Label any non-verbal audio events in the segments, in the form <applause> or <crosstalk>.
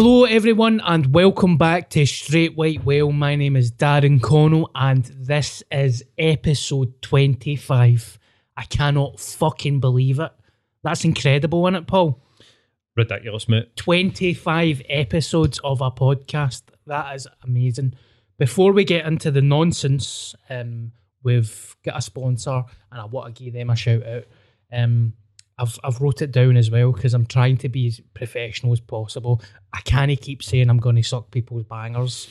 Hello, everyone, and welcome back to Straight White Whale. My name is Darren Connell, and this is episode 25. I cannot fucking believe it. That's incredible, isn't it, Paul? Ridiculous, mate. 25 episodes of a podcast. That is amazing. Before we get into the nonsense, um, we've got a sponsor, and I want to give them a shout out. Um, I've I've wrote it down as well because I'm trying to be as professional as possible. I can't keep saying I'm going to suck people's bangers.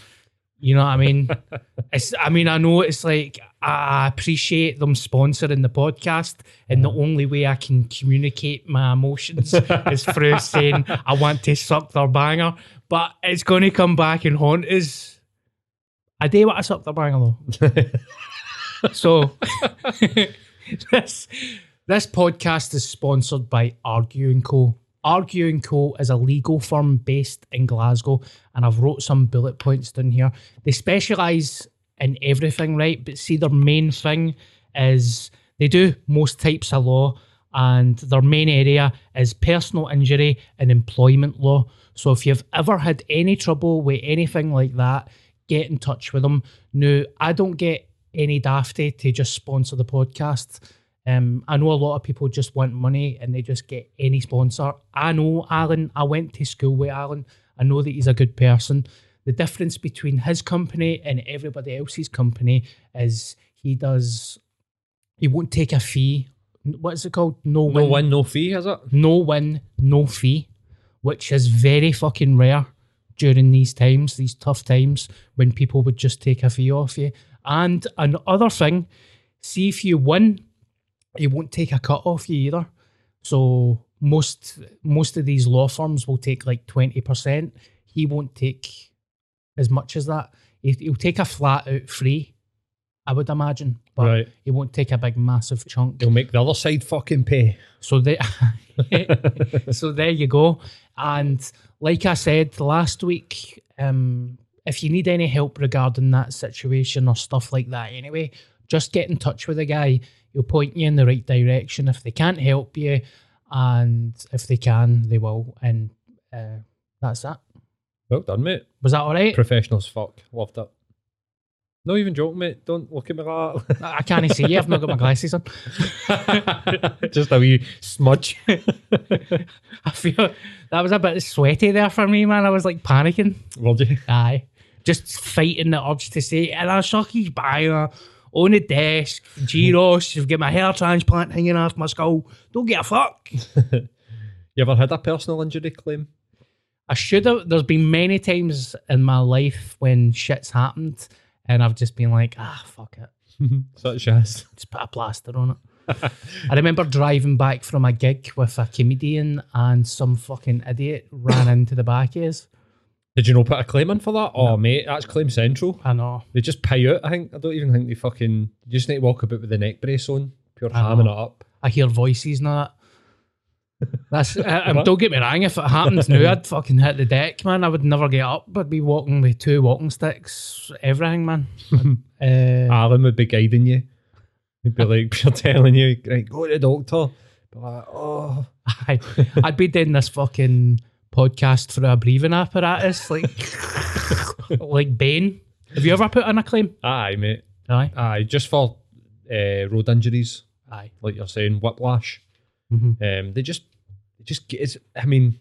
You know what I mean? <laughs> it's I mean I know it's like I appreciate them sponsoring the podcast, and the mm. only way I can communicate my emotions <laughs> is through saying I want to suck their banger. But it's going to come back and haunt us. I do want to suck their banger though. <laughs> so this this podcast is sponsored by Argue & Co. Argue & Co is a legal firm based in Glasgow, and I've wrote some bullet points down here. They specialise in everything, right? But see, their main thing is they do most types of law, and their main area is personal injury and employment law. So if you've ever had any trouble with anything like that, get in touch with them. Now, I don't get any dafty to just sponsor the podcast. Um, I know a lot of people just want money and they just get any sponsor. I know Alan. I went to school with Alan. I know that he's a good person. The difference between his company and everybody else's company is he does. He won't take a fee. What is it called? No, No win, win, no fee, is it? no win, no fee, which is very fucking rare during these times, these tough times when people would just take a fee off you. And another thing, see if you win, he won't take a cut off you either. So most most of these law firms will take like twenty percent. He won't take as much as that. He, he'll take a flat out free, I would imagine, but Right. he won't take a big massive chunk. He'll make the other side fucking pay. So they, <laughs> so there you go. And like I said last week, um, if you need any help regarding that situation or stuff like that, anyway, just get in touch with the guy. He'll point you in the right direction. If they can't help you, and if they can, they will. And uh, that's that. Well done, mate. Was that all right? Professional as fuck. Loved it. No even joking, mate. Don't look at me like that. I can't see you. I've not got my glasses on. <laughs> Just a wee smudge. <laughs> I feel that was a bit sweaty there for me, man. I was like panicking. Would you? Aye. Just fighting the urge to say, and I suck his banger on the desk. G Ross, <laughs> you've got my hair transplant hanging off my skull. Don't get a fuck. <laughs> You ever had a personal injury claim? I should have. There's been many times in my life when shit's happened, and I've just been like, ah, fuck it. <laughs> Such as. Just put a plaster on it. I remember driving back from a gig with a comedian, and some fucking idiot ran into the back of us. Did you know put a claim in for that? Oh, mate, that's Claim Central. I know. They just pay out, I think. I don't even think they fucking. You just need to walk about with the neck brace on, pure I hamming know. it up. I hear voices and that. <laughs> That's. I, I, don't get me wrong. If it happens now, I'd fucking hit the deck, man. I would never get up. I'd be walking with two walking sticks, everything, man. <laughs> uh, Alan would be guiding you. He'd be like, <laughs> you're telling you, right, go to the doctor. Be like, oh. I, I'd be doing this fucking podcast through a breathing apparatus, like <laughs> like Bane. Have you ever put in a claim? Aye, mate. Aye. Aye, just for uh, road injuries, Aye. like you're saying, whiplash. Mhm. Um, they just, they just get. It's, I mean,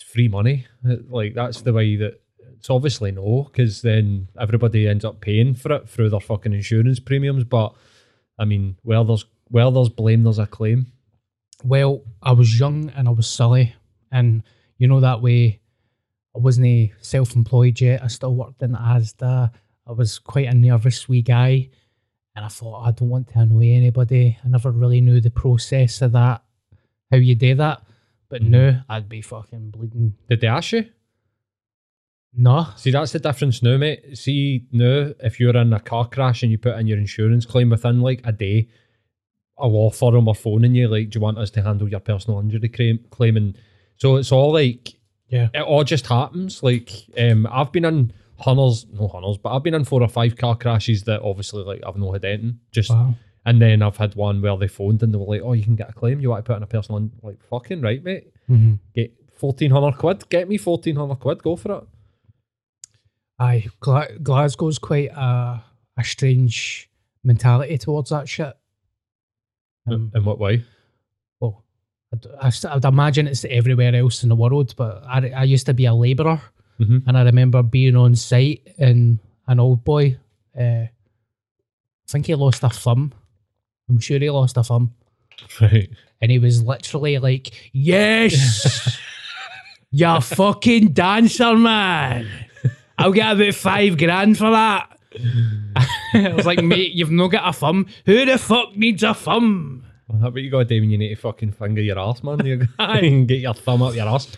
it's free money. Like that's the way that. It's obviously no, because then everybody ends up paying for it through their fucking insurance premiums. But I mean, well, there's where there's blame, there's a claim. Well, I was young and I was silly, and you know that way. I wasn't eh, self-employed yet. I still worked in Asda. I was quite a nervous wee guy, and I thought I don't want to annoy anybody. I never really knew the process of that, how you do that. But mm-hmm. now I'd be fucking bleeding. Did they ask you? No, See, that's the difference now, mate. See, now, if you're in a car crash and you put in your insurance claim within like a day, a law firm are phoning you, like, do you want us to handle your personal injury claim? claim? And so it's all like, yeah, it all just happens. Like, um, I've been in hunters, no hunters, but I've been in four or five car crashes that obviously, like, I've no had anything. Just, wow. and then I've had one where they phoned and they were like, oh, you can get a claim. You want to put in a personal, in-" like, fucking right, mate. Mhm. Get 1400 quid. Get me 1400 quid. Go for it. Aye, Gla- Glasgow's quite a a strange mentality towards that shit. Um, in what way? I'd, I, I'd imagine it's everywhere else in the world, but I, I used to be a labourer, Mhm. and I remember being on site and an old boy, uh, I think he lost a thumb. I'm sure he lost a thumb, Right. and he was literally like, "Yes, <laughs> you're fucking dancer, man! I'll get about five grand for that." <laughs> I was like, "Mate, you've not got a thumb. Who the fuck needs a thumb?" What you gotta do when you need to fucking finger your ass, man. You can <laughs> get your thumb up your ass.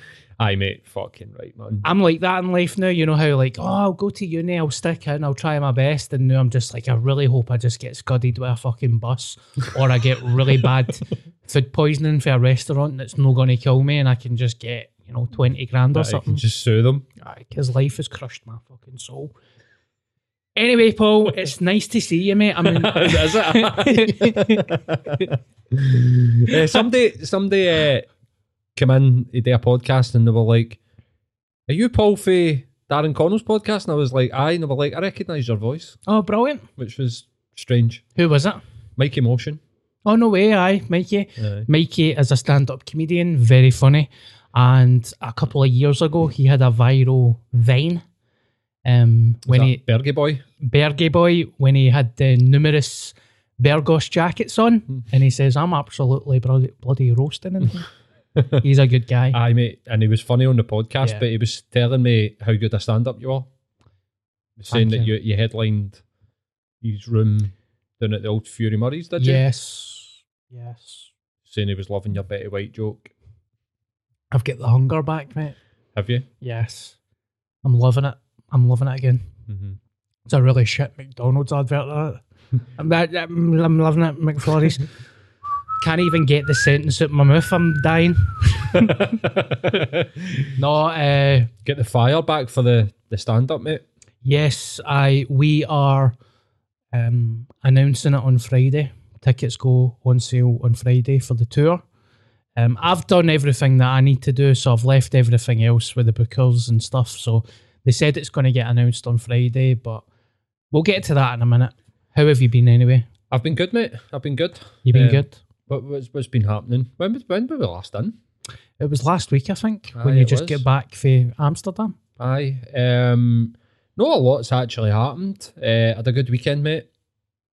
Aye, mate, fucking right, man. I'm like that in life now. You know how like, oh, I'll go to uni, I'll stick in, I'll try my best, and now I'm just like, I really hope I just get scudded with a fucking bus, or I get really bad <laughs> food poisoning for a restaurant that's not going to kill me, and I can just get you know twenty grand or Aye, something. just sue them. Because life has crushed my fucking soul. Anyway, Paul, it's nice to see you, mate. I mean, <laughs> Is it? <laughs> uh, somebody, somebody uh, come in to do a podcast and they were like, "Are you Paul for Darren Connell's podcast?" And I was like, "Aye." And they were like, "I recognise your voice," oh, brilliant. which was strange. Who was it? Mikey Motion. Oh no way, aye, Mikey. Aye. Mikey is a stand-up comedian, very funny. And a couple of years ago, he had a viral Vine. Um, when he Bergie boy. Bergie boy, when he had the numerous Berghaus jackets on, Hmm. and he says, "I'm absolutely bloody, bloody roasting him." <laughs> He's a good guy. Aye, mate. And he was funny on the podcast, Yeah. but he was telling me how good a stand up you are. Saying Thank that you. you, you headlined his room down at the old Fury Murry's, did you? yes, yes. Saying he was loving your Betty White joke. I've got the hunger back, mate. Have you? Yes, I'm loving it. I'm loving it again. Mm-hmm. It's a really shit McDonald's advert. That. <laughs> I'm, I'm, loving it, McFlurry's. <laughs> Can't even get the sentence out of my mouth. I'm dying. <laughs> no, uh, Get the fire back for the, the stand up, mate. yes, I we are um, announcing it on Friday. Tickets go on sale on Friday for the tour. Um, I've done everything that I need to do, so I've left everything else with the bookers and stuff. So they said it's going to get announced on Friday, but we'll get to that in a minute. How have you been anyway? I've been good, mate. I've been good. You've been Um, good? What, what's, what's been happening? When, when were we last in? It was last week, I think, when you just was. get back for Amsterdam. Aye. Um, not a lot's actually happened. Uh, had a good weekend, mate.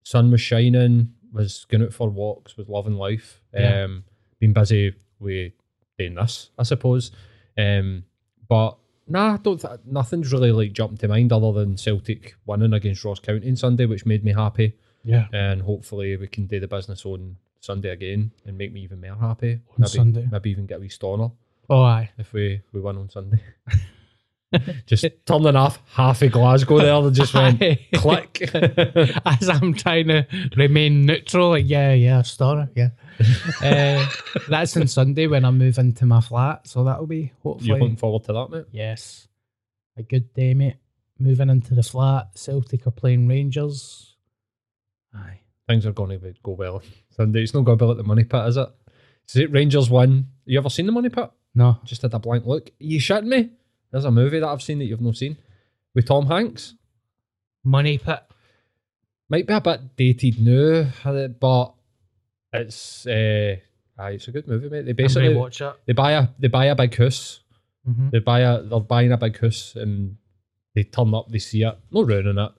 Sun was shining. Was going out for walks. Was loving life. Yeah. Um, been busy with doing this, I suppose. Um, but nah, I don't. Th- nothing's really like jumped to mind other than Celtic winning against Ross County on Sunday, which made me happy. Yeah. And hopefully we can do the business on Sunday again and make me even more happy. On maybe, Sunday. maybe even get a wee stoner Oh, aye. if we we win on Sunday. <laughs> just turning off half of Glasgow there. They just went <laughs> click. <laughs> As I'm trying to remain neutral, like, yeah, yeah, story, yeah. <laughs> uh, that's on Sunday when I move into my flat, so that'll be hopefully. You're looking forward to that, mate? Yes. A good day, mate. Moving into the flat. Celtic are playing Rangers. Aye. Things are going to go well Sunday. It's not going to be like the money pit, is it? Is it Rangers one? You ever seen the money pit? No. Just had a blank look. you shitting me? There's a movie that I've seen that you've not seen with Tom Hanks. Money pit. Might be a bit dated now, but it's uh, aye, it's a good movie, mate. They basically watch it. they buy a they buy a big house. hmm They buy a they're buying a big house and they turn up, they see it, not ruining it.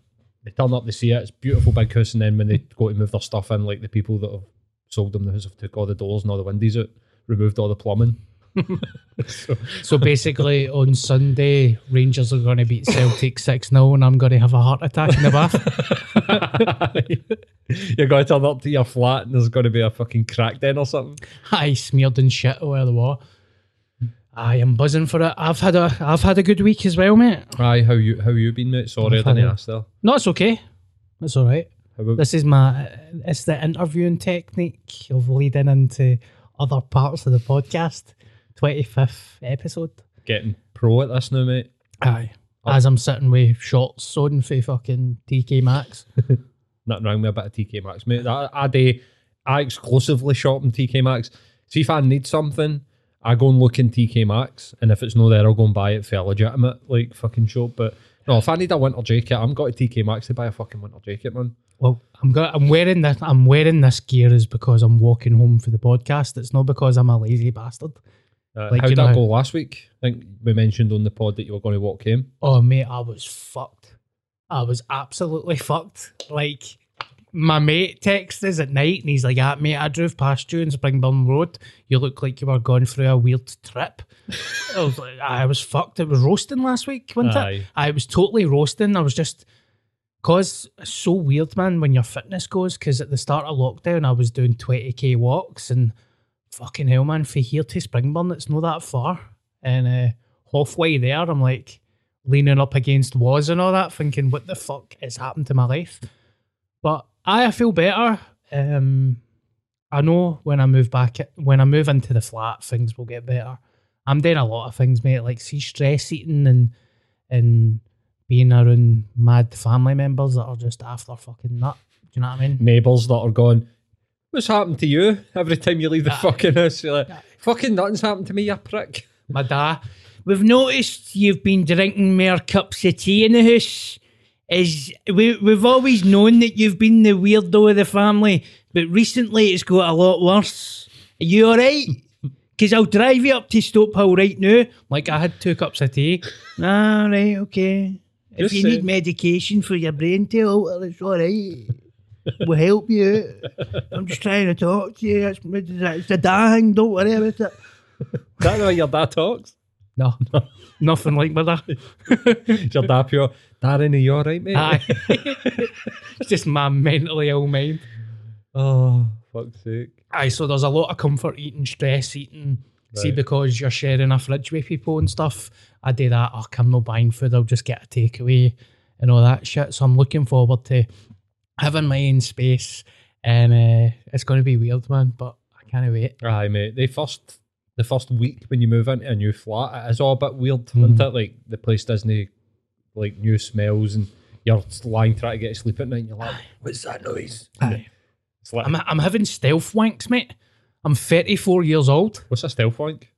They turn up, they see it, it's beautiful big house, and then when they go to move their stuff in, like the people that have sold them the house have took all the doors and all the windows out, removed all the plumbing. So, So basically, on Sunday, Rangers are going to beat Celtic 6 0, and I'm going to have a heart attack in the bath. <laughs> you're going to turn up to your flat and there's going to be a fucking crack den or something. I smeared in shit over the wall. I am buzzing for it. I've had a I've had a good week as well, mate. Aye, how you how you been, mate? Sorry, I I've had didn't ask there. No, it's okay. It's all right. About This is my it's the interviewing technique of leading into other parts of the podcast. Twenty fifth episode. getting pro at this now, mate? Aye. Oh. As I'm sitting with shorts on for fucking TK Maxx. <laughs> Nothing wrong with a bit of TK Maxx, mate. I, I do. I exclusively shop in TK Maxx. See if I need something, I go and look in TK Maxx, and if it's not there, I'll go and buy it for a legitimate like fucking shop. But no, if I need a winter jacket, I'm going to TK Maxx to buy a fucking winter jacket, man. Well, I'm go- I'm wearing this. I'm wearing this gear is because I'm walking home for the podcast. It's not because I'm a lazy bastard. Uh, Like, how did that go last week? I think we mentioned on the pod that you were going to walk home. Oh mate, I was fucked. I was absolutely <laughs> fucked. Like my mate texts us at night and he's like, ah, mate, I drove past you in Springburn Road. You look like you were going through a weird trip. <laughs> I was like, I was fucked. It was roasting last week, wasn't Aye. it? I was totally roasting. I was just cause it's so weird, man, when your fitness goes. Cause at the start of lockdown, I was doing 20k walks and fucking hell, man, from here to Springburn, it's not that far. And uh, halfway there, I'm like leaning up against walls and all that, thinking, what the fuck has happened to my life? But I, I feel better. Um, I know when I move back, when I move into the flat, things will get better. I'm doing a lot of things, mate, like see stress eating and and being around mad family members that are just after fucking nut. Do you know what I mean? Neighbours that are going, What's happened to you? Every time you leave the fucking house, you're like, Fucking nothing's happened to me, you prick. My dad, we've noticed you've been drinking more cups of tea in the house. Is we we've always known that you've been the weirdo of the family, but recently it's got a lot worse. Are you all right? <laughs> Because I'll drive you up to Stobhill right now. Like I had two cups of tea. <laughs> ah, right, okay. If you saying. need medication for your brain to alter, it's all right. We'll help you. out. I'm just trying to talk to you. It's, it's a dang, Don't worry about it. <laughs> Is that the way your dad talks? No, nothing like my dad. <laughs> Is your dad pure? Darren, are you alright, mate? Aye. <laughs> it's just my mentally ill mind. Oh, fuck's sake. Aye, so there's a lot of comfort eating, stress eating. See, because you're sharing a fridge with people and stuff, I do that. Oh, I'm not buying food, I'll just get a takeaway and all that shit. So I'm looking forward to having my own space. And uh, it's going to be weird, man, but I can't wait. Aye, mate. The first the first week when you move into a new flat, it is all a bit weird, Mm-hmm. isn't it? Like the place doesn't like new smells and you're lying trying to get to sleep at night and you're like, What's that noise? Aye. It's like I'm, I'm having stealth wanks, mate. I'm 34 years old, what's a stealth wank?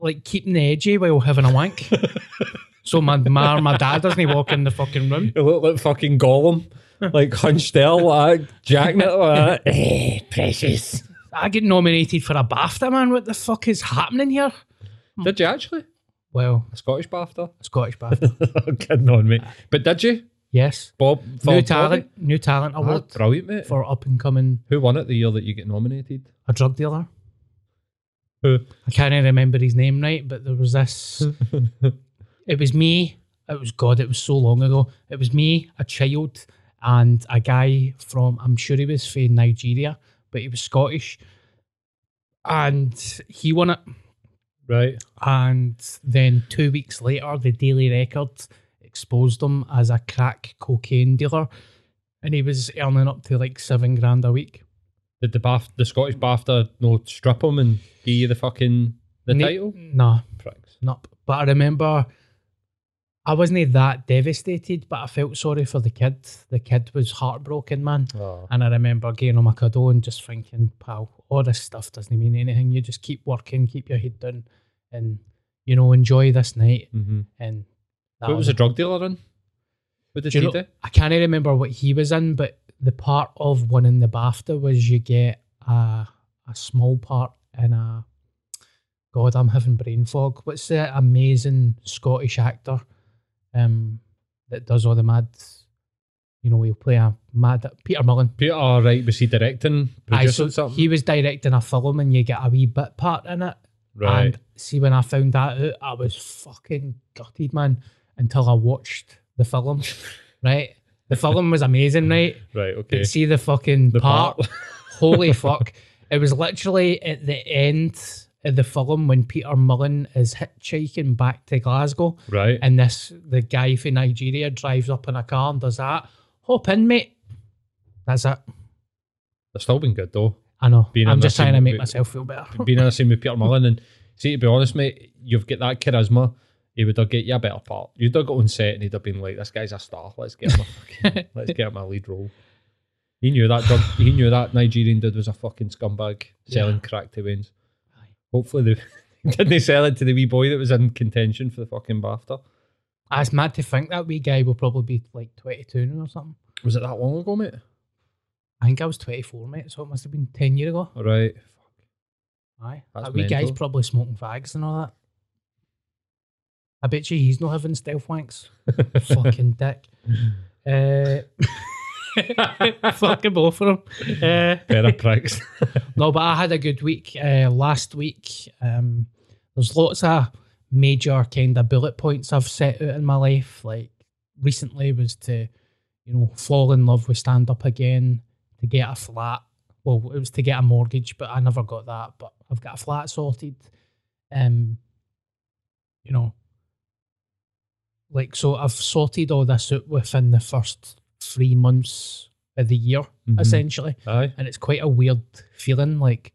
like keeping the edgy while having a wank. <laughs> so my, my, my dad doesn't walk in the fucking room. You look like fucking Gollum. Like hunched there, like jacking it like <laughs> that. Eh, precious. I get nominated for a BAFTA, man. What the fuck is happening here? Did you actually? Well, A Scottish BAFTA? Scottish BAFTA. <laughs> I'm kidding on me. But did you? yes. Bob for New Bobby? talent, new talent Ah, award brilliant, mate. for up and coming Who won it the year that you get nominated? a drug dealer. Who? I can't even remember his name right, but there was this. <laughs> it was me. It was God. It was so long ago. It was me, a child, and a guy from. I'm sure he was from Nigeria, but he was Scottish, and he won it. Right. And then two weeks later, the Daily Record exposed him as a crack cocaine dealer, and he was earning up to like seven grand a week. Did the BAF, the Scottish BAFTA no strip him and give you the fucking the title? Nah, Pricks. nope. But I remember I wasn't that devastated, but I felt sorry for the kid. The kid was heartbroken, man. Oh. And I remember getting him a cuddle and just thinking, pal, all this stuff doesn't mean anything. You just keep working, keep your head down, and you know, enjoy this night. Mm-hmm. And that What was a drug dealer in? What did Do he know- do? I can't remember what he was in, but the part of winning the BAFTA was you get a a small part in a. God, I'm having brain fog. What's the amazing Scottish actor, um, that does all the mad? You know, he'll play a mad Peter Mullan. Peter, oh, right, was he directing, Aye, so something? he was directing a film, and you get a wee bit part in it. right. And see, when I found that out, I was fucking gutted, man, until I watched the film. <laughs> right? The film was amazing, right? right, okay. But see the fucking The part. part. <laughs> Holy fuck. It was literally at the end the film when Peter Mullan is hitchhiking back to Glasgow. right. And this the guy from Nigeria drives up in a car and does that. Hop in, mate. That's it. They've still been good though. I know. Being I'm just trying to make movie. myself feel better. Being in the same with Peter Mullan and see to be honest, mate, you've got that charisma. He would have get you a better part. You'd have got on set and he'd have been like, "This guy's a star. Let's get him. A fucking, <laughs> let's get him a lead role." He knew that. He knew that Nigerian dude was a fucking scumbag selling Yeah. crack to wins. Hopefully, <laughs> they didn't sell it to the wee boy that was in contention for the fucking BAFTA. Ah, It's mad to think that wee guy will probably be like 22 now or something. Was it that long ago, mate? I think I was 24, mate, so it must have been 10 years ago. All right. Aye. That's that wee guy's probably smoking fags and all that. I bet you he's not having stealth wanks. <laughs> Fucking dick. Uh, <laughs> fucking both of them. Uh, of pricks. <laughs> no, but I had a good week uh, last week. Um, there's lots of major kind of bullet points I've set out in my life. Like recently was to, you know, fall in love with stand up again, to get a flat. Well, it was to get a mortgage, but I never got that. But I've got a flat sorted. Um, you know, like so I've sorted all this out within the first three months of the year, Mhm. essentially Aye. and it's quite a weird feeling. Like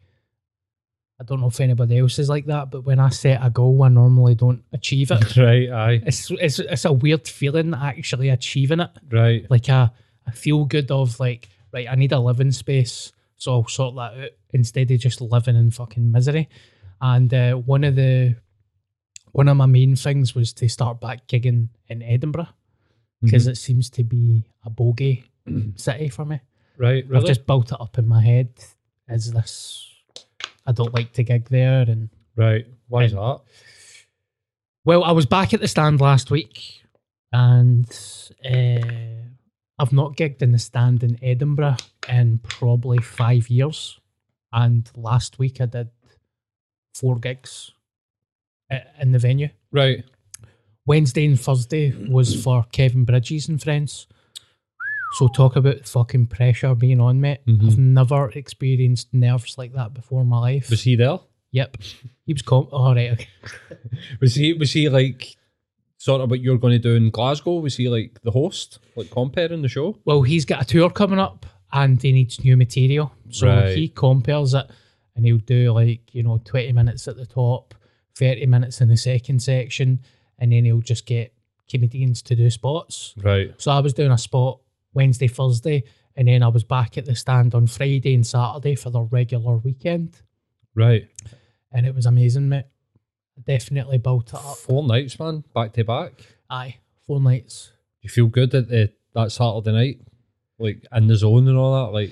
I don't know if anybody else is like that, but when I set a goal, I normally don't achieve it. <laughs> Right. Aye. it's it's it's a weird feeling actually achieving it. Right. Like a I feel good of like right, I need a living space, so I'll sort that out instead of just living in fucking misery. And uh, one of the one of my main things was to start back gigging in Edinburgh because it seems to be a bogey <clears throat> city for me. Right. I've just built it up in my head as this. I don't like to gig there, and right. Why is that? well, I was back at the stand last week, and uh, I've not gigged in the stand in Edinburgh in probably five years. And last week I did four gigs in the venue. Right. Wednesday and Thursday was for Kevin Bridges and friends. So talk about fucking pressure being on, mate. Mhm. I've never experienced nerves like that before in my life. Was he there? yep. He was com- all right. Okay. <laughs> Was he? Was he like sort of what you're going to do in Glasgow? Was he like the host, like comparing the show? Well, he's got a tour coming up and he needs new material. So Right. he compares it and he'll do like, you know, 20 minutes at the top, 30 minutes in the second section, and then he'll just get comedians to do spots. Right. So I was doing a spot Wednesday, Thursday, and then I was back at the stand on Friday and Saturday for the regular weekend. Right. And it was amazing, mate. I definitely built it up. Four nights, man, back to back. Aye, four nights. You feel good at the that Saturday night, like in the zone and all that. Like,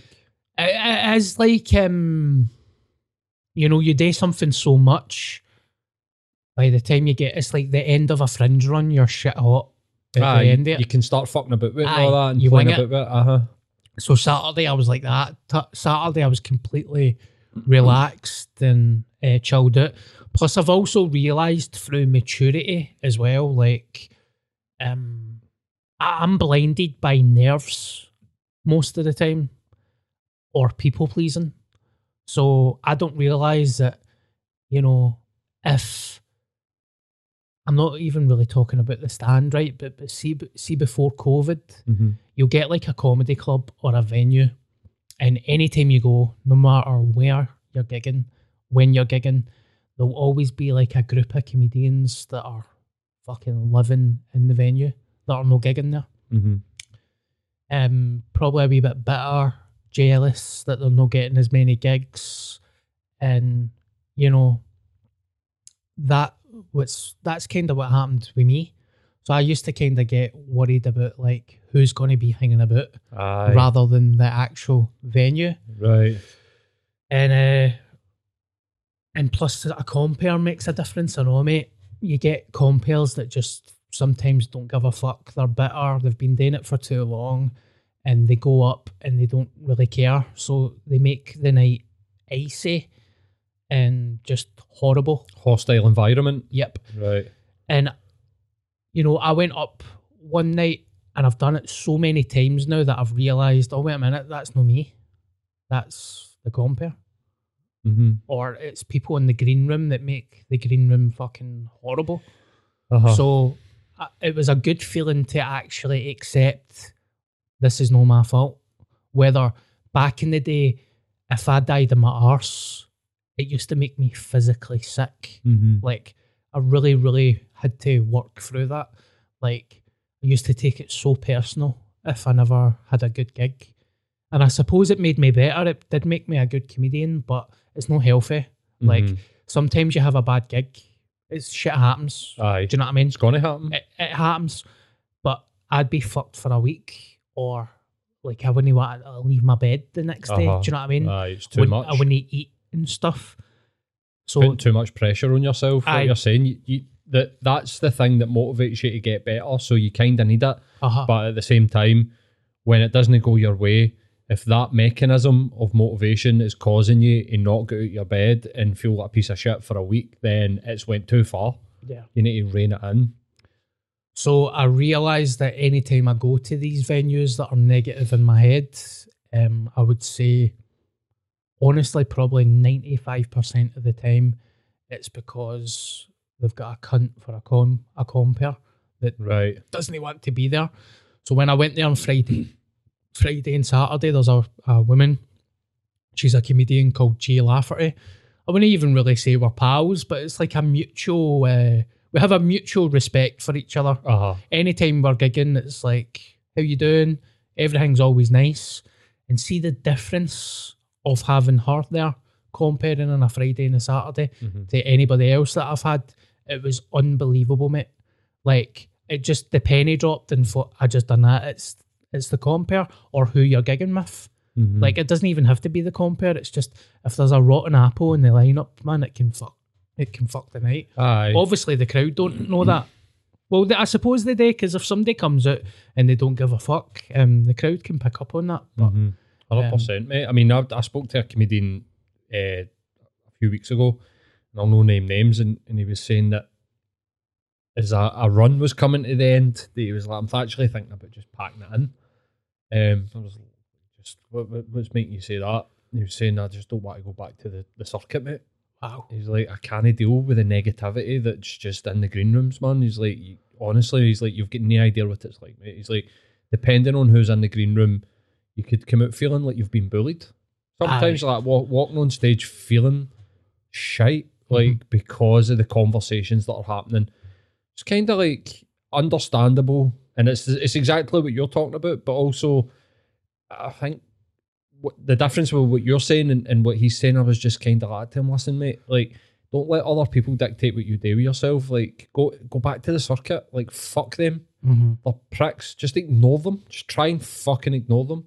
It, it is like um, you know, you do something so much. By the time you get, it's like the end of a fringe run. You're shit hot at aye, the end of you can start fucking about with Aye, all that, and you playing wing about with it. Uh huh. So Saturday, I was like that. T- Saturday, I was completely relaxed and uh, chilled out. Plus, I've also realised through maturity as well, like, um, I- I'm blinded by nerves most of the time, or people pleasing. So I don't realise that, you know, if I'm not even really talking about the stand, right? But but see see before COVID, Mhm. you'll get like a comedy club or a venue, and anytime you go, no matter where you're gigging, when you're gigging, there'll always be like a group of comedians that are fucking living in the venue that are no gigging there. Mm-hmm. Um, probably a wee bit bitter, jealous that they're not getting as many gigs, and you know that was that's kind of what happened with me. So I used to kind of get worried about like who's going to be hanging about Aye. rather than the actual venue, Right. and uh, and plus a compare makes a difference. I know, mate. You get compares that just sometimes don't give a fuck. They're bitter. They've been doing it for too long, and they go up and they don't really care. So they make the night icy and just horrible. Hostile environment. Yep. Right. And you know, I went up one night and I've done it so many times now that I've realised, oh wait a minute, that's not me. That's the compare. Mm-hmm. Or it's people in the green room that make the green room fucking horrible. Uh-huh. So uh, it was a good feeling to actually accept this is not my fault. Whether back in the day, if I died in my arse, it used to make me physically sick. mm-hmm. Like I really, really had to work through that. Like I used to take it so personal if I never had a good gig. And I suppose it made me better. It did make me a good comedian, but it's not healthy. Like Mhm. sometimes you have a bad gig. It's shit happens. Aye. Do you know what I mean? It's gonna happen. It, it happens. But I'd be fucked for a week or like I wouldn't want to leave my bed the next day. Uh-huh. Do you know what I mean? Aye, it's too Wouldn't- much. I wouldn't eat and stuff. So Putting too much pressure on yourself. What Aye. you're saying, you, you, that that's the thing that motivates you to get better. So you kind of need it, uh-huh. but at the same time, when it doesn't go your way, if that mechanism of motivation is causing you to not get out of your bed and feel like a piece of shit for a week, then it's went too far. yeah. You need to rein it in. So I realise that anytime I go to these venues that are negative in my head, um, I would say honestly probably ninety five percent of the time it's because they've got a cunt for a con a compare that Right. doesn't want to be there. So when I went there on Friday, <coughs> Friday and Saturday, there's a, a woman. She's a comedian called Jay Lafferty. I wouldn't even really say we're pals, but it's like a mutual. Uh, we have a mutual respect for each other. Uh huh. Anytime we're gigging, it's like, "How you doing?" Everything's always nice, and see the difference of having her there comparing on a Friday and a Saturday Mm-hmm. to anybody else that I've had. It was unbelievable, mate. Like it just the penny dropped and thought I just done that. It's it's the compare or who you're gigging with. Mm-hmm. Like it doesn't even have to be the compare. It's just if there's a rotten apple in the lineup, man, it can fuck. It can fuck the night. Aye. Obviously, the crowd don't know that. Well, I suppose they do because if somebody comes out and they don't give a fuck, um, the crowd can pick up on that. But Mhm. Hundred percent, mate. I mean, I, I spoke to a comedian uh, a few weeks ago, and I'll no name names, and, and he was saying that as a, a run was coming to the end, that he was like, "I'm actually thinking about just packing it in." Um, I was just what, what- what's making you say that? And he was saying, "I just don't want to go back to the, the circuit, mate." wow, He's like, I can't deal with the negativity that's just in the green rooms, man. He's like, honestly, he's like, you've got no idea what it's like, mate. He's like, depending on who's in the green room, you could come out feeling like you've been bullied. Sometimes, like wa- walking on stage feeling shite, like because of the conversations that are happening. It's kind of like understandable, and it's it's exactly what you're talking about, but also, I think what the difference with what you're saying and, and what he's saying, I was just kind of like to him, listen, mate, like don't let other people dictate what you do with yourself. Like go go back to the circuit. Like fuck them. Mhm. They're pricks. Just ignore them. Just try and fucking ignore them.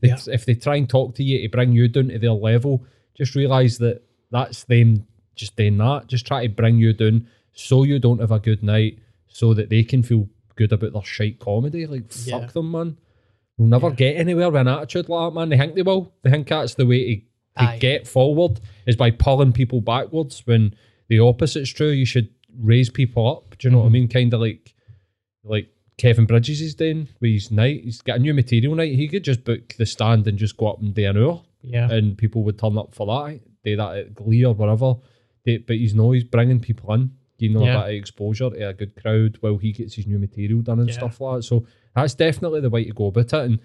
They, Yeah. If they try and talk to you to bring you down to their level, just realise that that's them just doing that. Just try to bring you down so you don't have a good night, so that they can feel good about their shite comedy. Like fuck Yeah. them, man. You'll never get anywhere with an attitude like that, man. They think they will. They think that's the way to, to get forward is by pulling people backwards when the opposite's true. You should raise people up. Do you know what I mm-hmm. mean? Kind of like like Kevin Bridges is doing with his night. He's got a new material night. He could just book the stand and just go up and do an hour yeah, and people would turn up for that. Eh? Do that at Glee or whatever. but he's no, he's bringing people in, giving them Yeah. a bit of exposure to a good crowd while he gets his new material done and Yeah. stuff like that. So that's definitely the way to go about it. And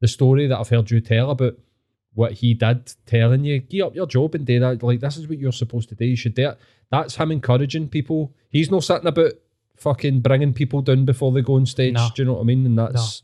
the story that I've heard you tell about what he did, telling you, give up your job and do that. Like this is what you're supposed to do. You should do it. That's him encouraging people. He's not sitting about fucking bringing people down before they go on stage. No. Do you know what I mean? And that's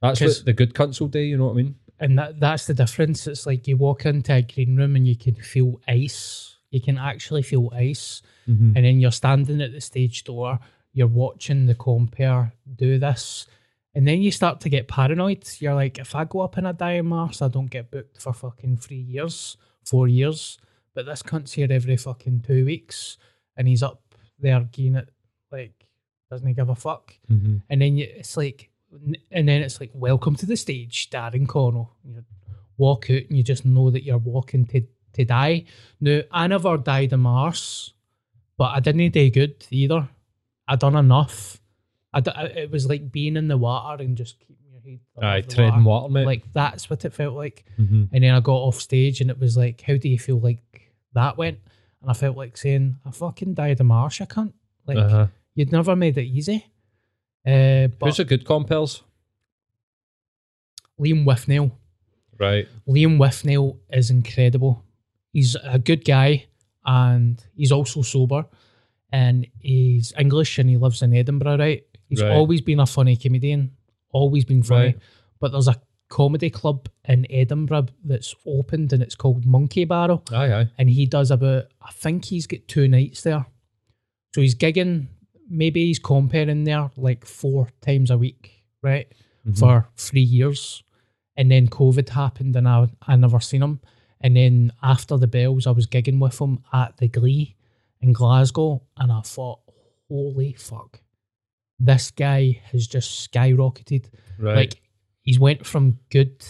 that's what the good cunts will do. You know what I mean? and that that's the difference. It's like you walk into a green room and you can feel ice. You can actually feel ice, Mm-hmm. and then you're standing at the stage door. You're watching the compare do this, and then you start to get paranoid. You're like, if I go up in a dying Mars, I don't get booked for fucking three years, four years. But this cunt's here every fucking two weeks, and he's up there getting it like doesn't he give a fuck. Mm-hmm. And then you, it's like, and then it's like, welcome to the stage, Darren Connell. You walk out and you just know that you're walking to, to die. Now, I never died in Mars, but I didn't do good either. I done enough. I, d- it was like being in the water and just keeping your head Aye, treading water, mate. Like that's what it felt like. Mhm. And then I got off stage and it was like, how do you feel like that went? And I felt like saying, I fucking died in Mars, I can't. Like, Uh-huh. You'd never made it easy. Uh, but Who's a good compels? Liam Withnell. Right. Liam Withnell is incredible. He's a good guy and he's also sober and he's English and he lives in Edinburgh, right? He's Right. always been a funny comedian, always been funny. Right. But there's a comedy club in Edinburgh that's opened and it's called Monkey Barrel. Aye, aye. And he does about, I think he's got two nights there. So he's gigging, maybe he's comparing there like four times a week, right? Mm-hmm. For three years. And then COVID happened and I, I never seen him. And then after the bells, I was gigging with him at the Glee in Glasgow. And I thought, holy fuck, this guy has just skyrocketed. Right. Like he's went from good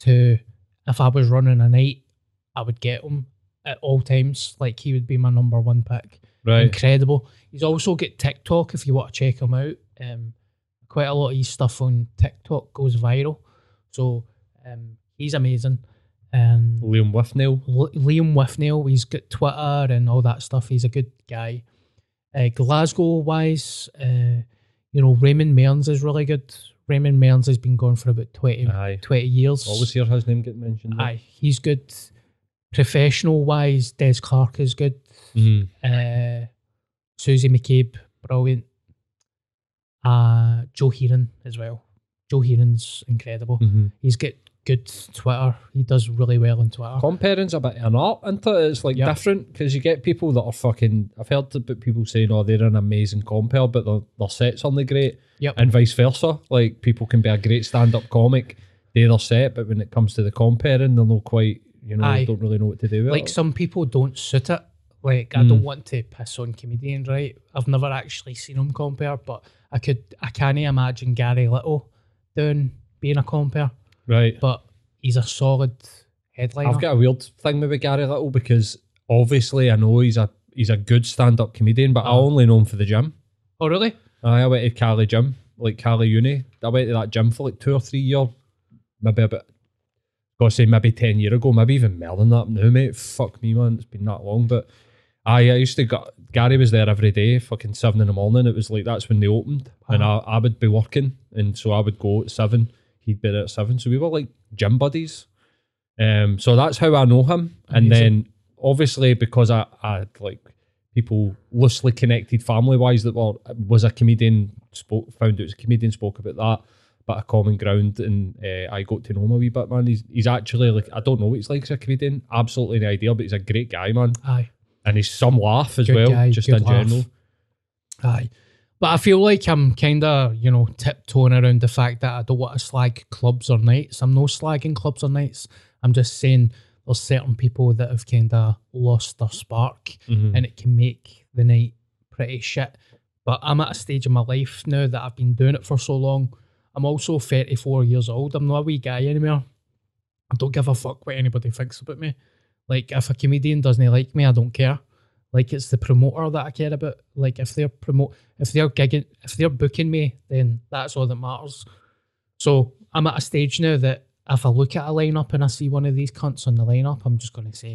to if I was running a night, I would get him at all times. Like he would be my number one pick. Right. Incredible. He's also got TikTok if you want to check him out. Um, quite a lot of his stuff on TikTok goes viral. So um, he's amazing. And Liam Withnell. L- Liam Withnell, he's got Twitter and all that stuff. He's a good guy. Uh, Glasgow wise, uh, you know, Raymond Mearns is really good. Raymond Mearns has been going for about 20, Aye. 20 years. Always hear his name get mentioned. Aye, he's good. Professional wise, Des Clarke is good. Mm. Uh, Susie McCabe, brilliant. Uh, Joe Heron as well. Joe Heron's incredible. Mm-hmm. He's got good Twitter. He does really well on Twitter. Comparing's a bit of an art, isn't it? It's like Yep. different because you get people that are fucking. I've heard about people saying, "Oh, they're an amazing compare, but their, their sets aren't great," Yep. and vice versa. Like people can be a great stand-up comic, their set, but when it comes to the comparing, they're not quite. You know, Aye. don't really know what to do with like it. some people don't suit it. Like I Mm. don't want to piss on comedians, right? I've never actually seen them compare, but I could I can't imagine Gary Little doing being a compare. right. But he's a solid headliner. I've got a weird thing with Gary Little because obviously I know he's a he's a good stand-up comedian, but I Uh-huh. only know him for the gym. oh really? Aye, I went to Cali Gym, like Cali Uni. I went to that gym for like two or three years, maybe about, gotta say, maybe 10 year ago, maybe even more than that now, mate. Fuck me, man. It's been that long. But aye, I used to go, Gary was there every day, fucking seven in the morning. It was like, that's when they opened. And I, I would be working. And so I would go at seven, he'd be there at seven. So we were like gym buddies. Um, so that's how I know him. And Amazing. then obviously because I, I had like people loosely connected family wise that were was a comedian spoke found out was a comedian spoke about that but a common ground and uh, I got to know him a wee bit man he's he's actually like I don't know what he's like as a comedian absolutely no idea but he's a great guy man Aye. and he's some laugh as Good well guy, just in laugh. general Aye. But I feel like I'm kind of, you know, tiptoeing around the fact that I don't want to slag clubs or nights. I'm no slagging clubs or nights. I'm just saying there's certain people that have kind of lost their spark Mhm. and it can make the night pretty shit. But I'm at a stage in my life now that I've been doing it for so long. I'm also 34 years old. I'm not a wee guy anymore. I don't give a fuck what anybody thinks about me. Like, if a comedian doesn't like me, I don't care. Like, it's the promoter that I care about. Like, if they're promote, if they're gigging, if they're booking me, then that's all that matters. So I'm at a stage now that if I look at a lineup and I see one of these cunts on the lineup, I'm just going to say,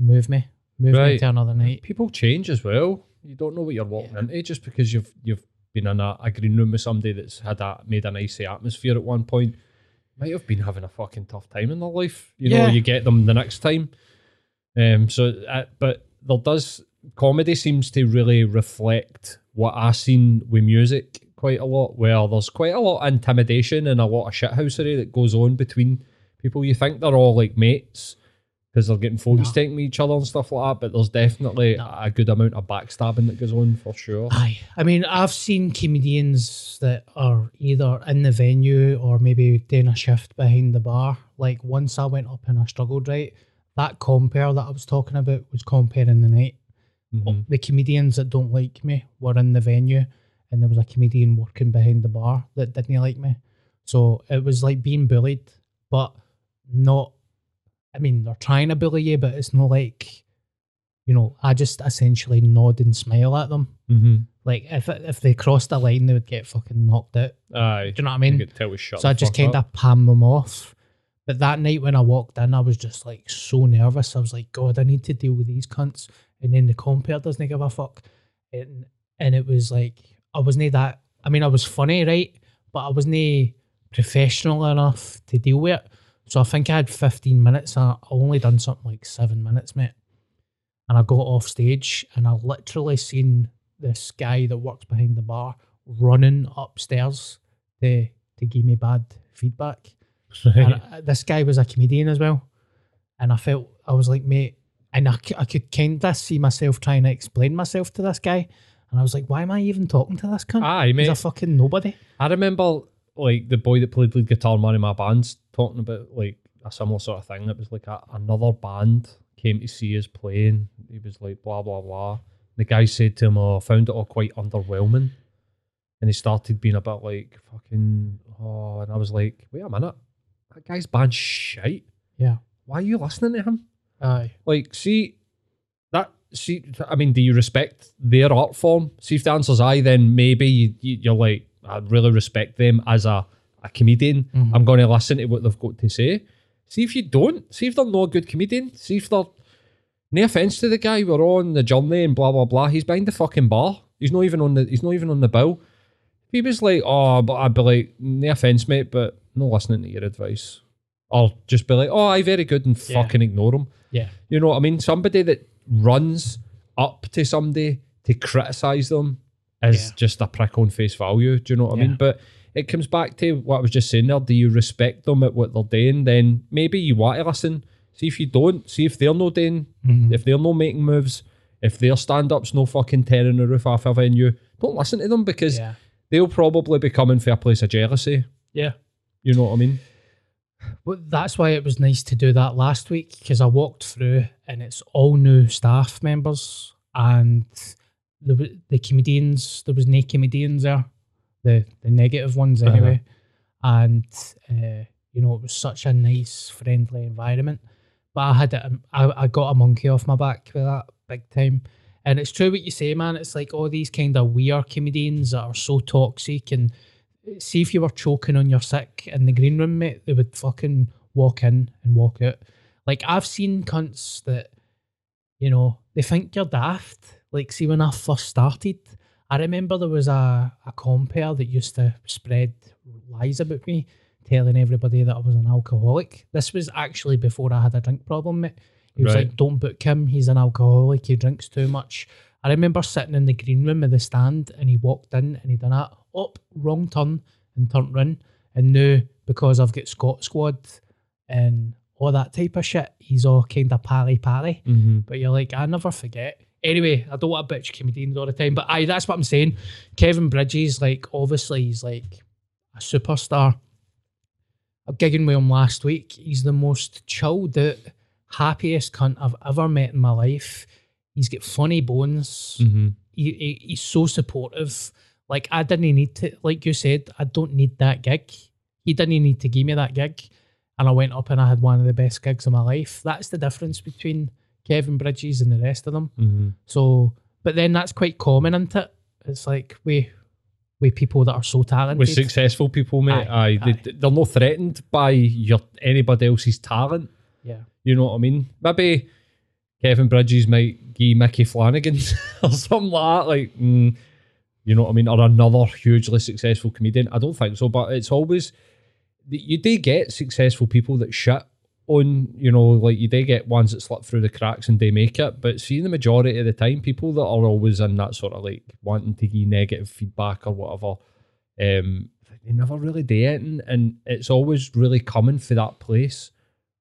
Move me, move me Right. to another night. People change as well. You don't know what you're walking into just because you've you've been in a, a green room with somebody that's had a made an icy atmosphere at one point. Might have been having a fucking tough time in their life. You know, you get them the next time. Um. So, uh, but there does comedy seems to really reflect what I've seen with music quite a lot. Where there's quite a lot of intimidation and a lot of shithousery that goes on between people. You think they're all like mates because they're getting photos No. taken with each other and stuff like that. But there's definitely No. a good amount of backstabbing that goes on for sure. Aye. I mean, I've seen comedians that are either in the venue or maybe doing a shift behind the bar. Like once I went up and I struggled, right? That compare that I was talking about was comparing the night. Mhm. The comedians that don't like me were in the venue and there was a comedian working behind the bar that didn't like me. So it was like being bullied, but not I mean, they're trying to bully you, but it's not like you know, I just essentially nod and smile at them. Mhm. Like if if they crossed the line, they would get fucking knocked out. Aye. Do you know what I mean? You tell we shut so I just kind of palm them off. But that night when I walked in, I was just like so nervous. I was like, God, I need to deal with these cunts. And then the compare doesn't give a fuck. And and it was like I wasn't that. I mean, I was funny, right? But I wasn't professional enough to deal with it. So I think I had 15 minutes. I I only done something like seven minutes, mate. And I got off stage and I literally seen this guy that works behind the bar running upstairs to to give me bad feedback. <laughs> And I- this guy was a comedian as well, and I felt I was like, mate, and I, I could kind of see myself trying to explain myself to this guy, and I was like, why am I even talking to this cunt? Aye, He's mate. a fucking nobody. I remember like the boy that played lead guitar in one of my bands talking about like a similar sort of thing. It was like a, another band came to see us playing. He was like blah blah blah. The guy said to him, "Oh, I found it all quite underwhelming," and he started being a bit like fucking oh, and I was like, wait a minute, that guy's band shite. Yeah. Why are you listening to him? Aye. Like, see that. See, I mean, do you respect their art form? See, if the answer's aye, then maybe you, you, you're like, I really respect them as a, a comedian. Mhm. I'm going to listen to what they've got to say. See if you don't. See if they're not a good comedian. See if they're. No offense to the guy, we're on the journey and blah blah blah. He's behind the fucking bar. He's not even on the. He's not even on the bill. He was like, oh, but I'd be like, no offense, mate, but no listening to your advice. Or just be like, oh, I very good and Yeah. fucking ignore him. Yeah. You know what I mean? Somebody that runs up to somebody to criticize them is Yeah. just a prick on face value. Do you know what I mean? But it comes back to what I was just saying there. Do you respect them at what they're doing? Then maybe you want to listen. See if you don't. See if they're not doing, Mhm. if they're not making moves, if their stand up's no fucking tearing the roof off a venue. Don't listen to them because Yeah. they'll probably be coming for a place of jealousy. Yeah. You know what I mean? But that's why it was nice to do that last week because I walked through and it's all new staff members and the the comedians. There was no comedians there, the the negative ones Uh-huh. anyway, and uh, you know it was such a nice, friendly environment. But I had a, I, I got a monkey off my back with that big time. And it's true what you say, man. It's like all these kind of weird comedians that are so toxic and see if you were choking on your sick in the green room, mate, they would fucking walk in and walk out. Like I've seen cunts that, you know, they think you're daft. Like see when I first started, I remember there was a, a compare that used to spread lies about me, telling everybody that I was an alcoholic. This was actually before I had a drink problem, mate. He was Right. like, "Don't book him. He's an alcoholic. He drinks too much." I remember sitting in the green room of the stand, and he walked in and he done that up wrong turn and turned round. And now because I've got Scot Squad and all that type of shit, he's all kind of pally pally. Mm-hmm. But you're like, I never forget. Anyway, I don't want to bitch comedians all the time, but aye, that's what I'm saying. Kevin Bridges, like, obviously, he's like a superstar. I'm gigging with him last week. He's the most chilled out, happiest cunt I've ever met in my life. He's got funny bones. Mm-hmm. He, he- he's so supportive. Like, I didn't need to, like you said, I don't need that gig. He didn't need to give me that gig. And I went up and I had one of the best gigs of my life. That's the difference between Kevin Bridges and the rest of them. Mm-hmm. So, but then that's quite common, isn't it? It's like we, we people that are so talented. With successful people, mate, Aye, aye, they, they're not threatened by your anybody else's talent. yeah, You know what I mean? Maybe Kevin Bridges might give Micky Flanagan <laughs> or something like that. Like, mm, you know what I mean? Or another hugely successful comedian. I don't think so, but it's always you do get successful people that shit on, you know, like you do get ones that slip through the cracks and they make it. But see, the majority of the time, people that are always in that sort of like wanting to give negative feedback or whatever, um, they never really do anything. And it's always really coming for that place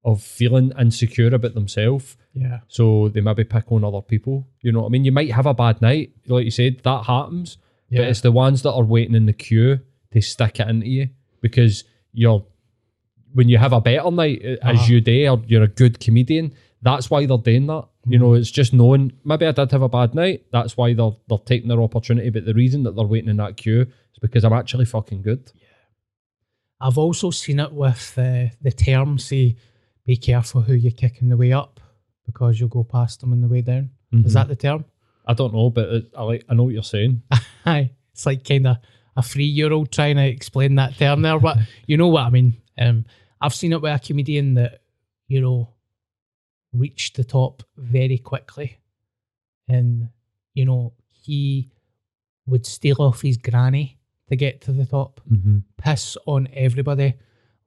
of feeling insecure about themselves. yeah, So they maybe pick on other people. You know what I mean? You might have a bad night, like you said, that happens. Yeah. But it's the ones that are waiting in the queue to stick it into you because you're when you have a better night uh, Uh-huh. as you do or you're a good comedian, that's why they're doing that. You know, Mm-hmm. it's just knowing maybe I did have a bad night. That's why they're they're taking their opportunity. But the reason that they're waiting in that queue is because I'm actually fucking good. Yeah. I've also seen it with uh, the term say, "Be careful who you're kicking the way up, because you'll go past them on the way down." Is that the term? I don't know, but it, I like I know what you're saying. <laughs> Aye, it's like kind of a three-year-old trying to explain that term there, but you know what I mean. Um, I've seen it with a comedian that you know reached the top very quickly, and you know he would steal off his granny to get to the top, Mm-hmm. piss on everybody,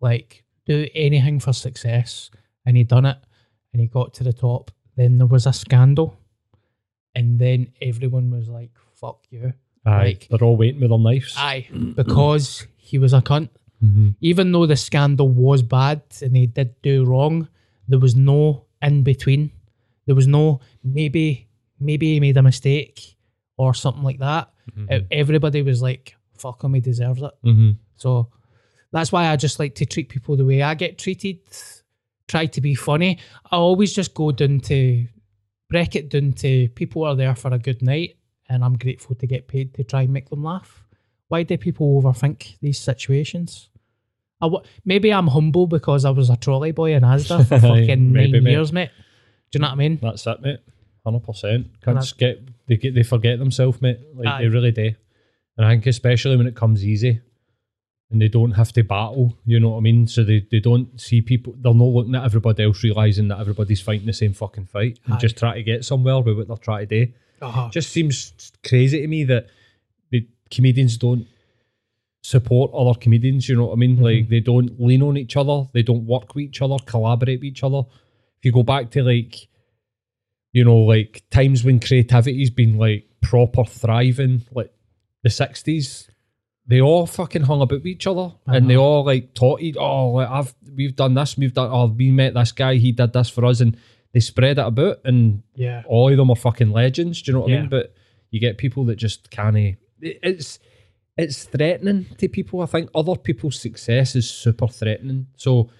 like do anything for success, and he done it, and he got to the top. Then there was a scandal, and then everyone was like, "Fuck you." Aye, Like- they're all waiting with their knives. Aye, because he was a cunt. Even though the scandal was bad and he did do wrong, there was no in between. There was no maybe maybe he made a mistake or something like that. E- Everybody was like, "Fuck him, he deserves it." Mm-hmm. So that's why I just like to treat people the way I get treated. Try to be funny. I always just go down to break it down to people are there for a good night, and I'm grateful to get paid to try and make them laugh. Why do people overthink these situations? I w- maybe I'm humble because I was a trolley boy in Asda for <laughs> fucking Maybe, nine mate. years, mate. Do you know what I mean? That's it, mate. Hundred percent. Can't get they get they forget themselves, mate. Like Aye. they really do. And I think especially when it comes easy, and they don't have to battle. You know what I mean? So they, they don't see people. They're not looking at everybody else, realizing that everybody's fighting the same fucking fight, and Aye. just try to get somewhere with what they're trying to do. Uh-huh. Just seems crazy to me that the comedians don't support other comedians. You know what I mean? Mm-hmm. Like they don't lean on each other. They don't work with each other, collaborate with each other. If you go back to like, you know, like times when creativity's been like proper thriving, like the sixties, they all fucking hung about with each other, and they uh-huh. all like taught each. Oh, like, I've we've done this, we've done. Oh, we met this guy, he did this for us, and they spread it about, and Yeah. all of them are fucking legends. Do you know what I mean? But you get people that just can't. It's it's threatening to people. I think other people's success is super threatening, so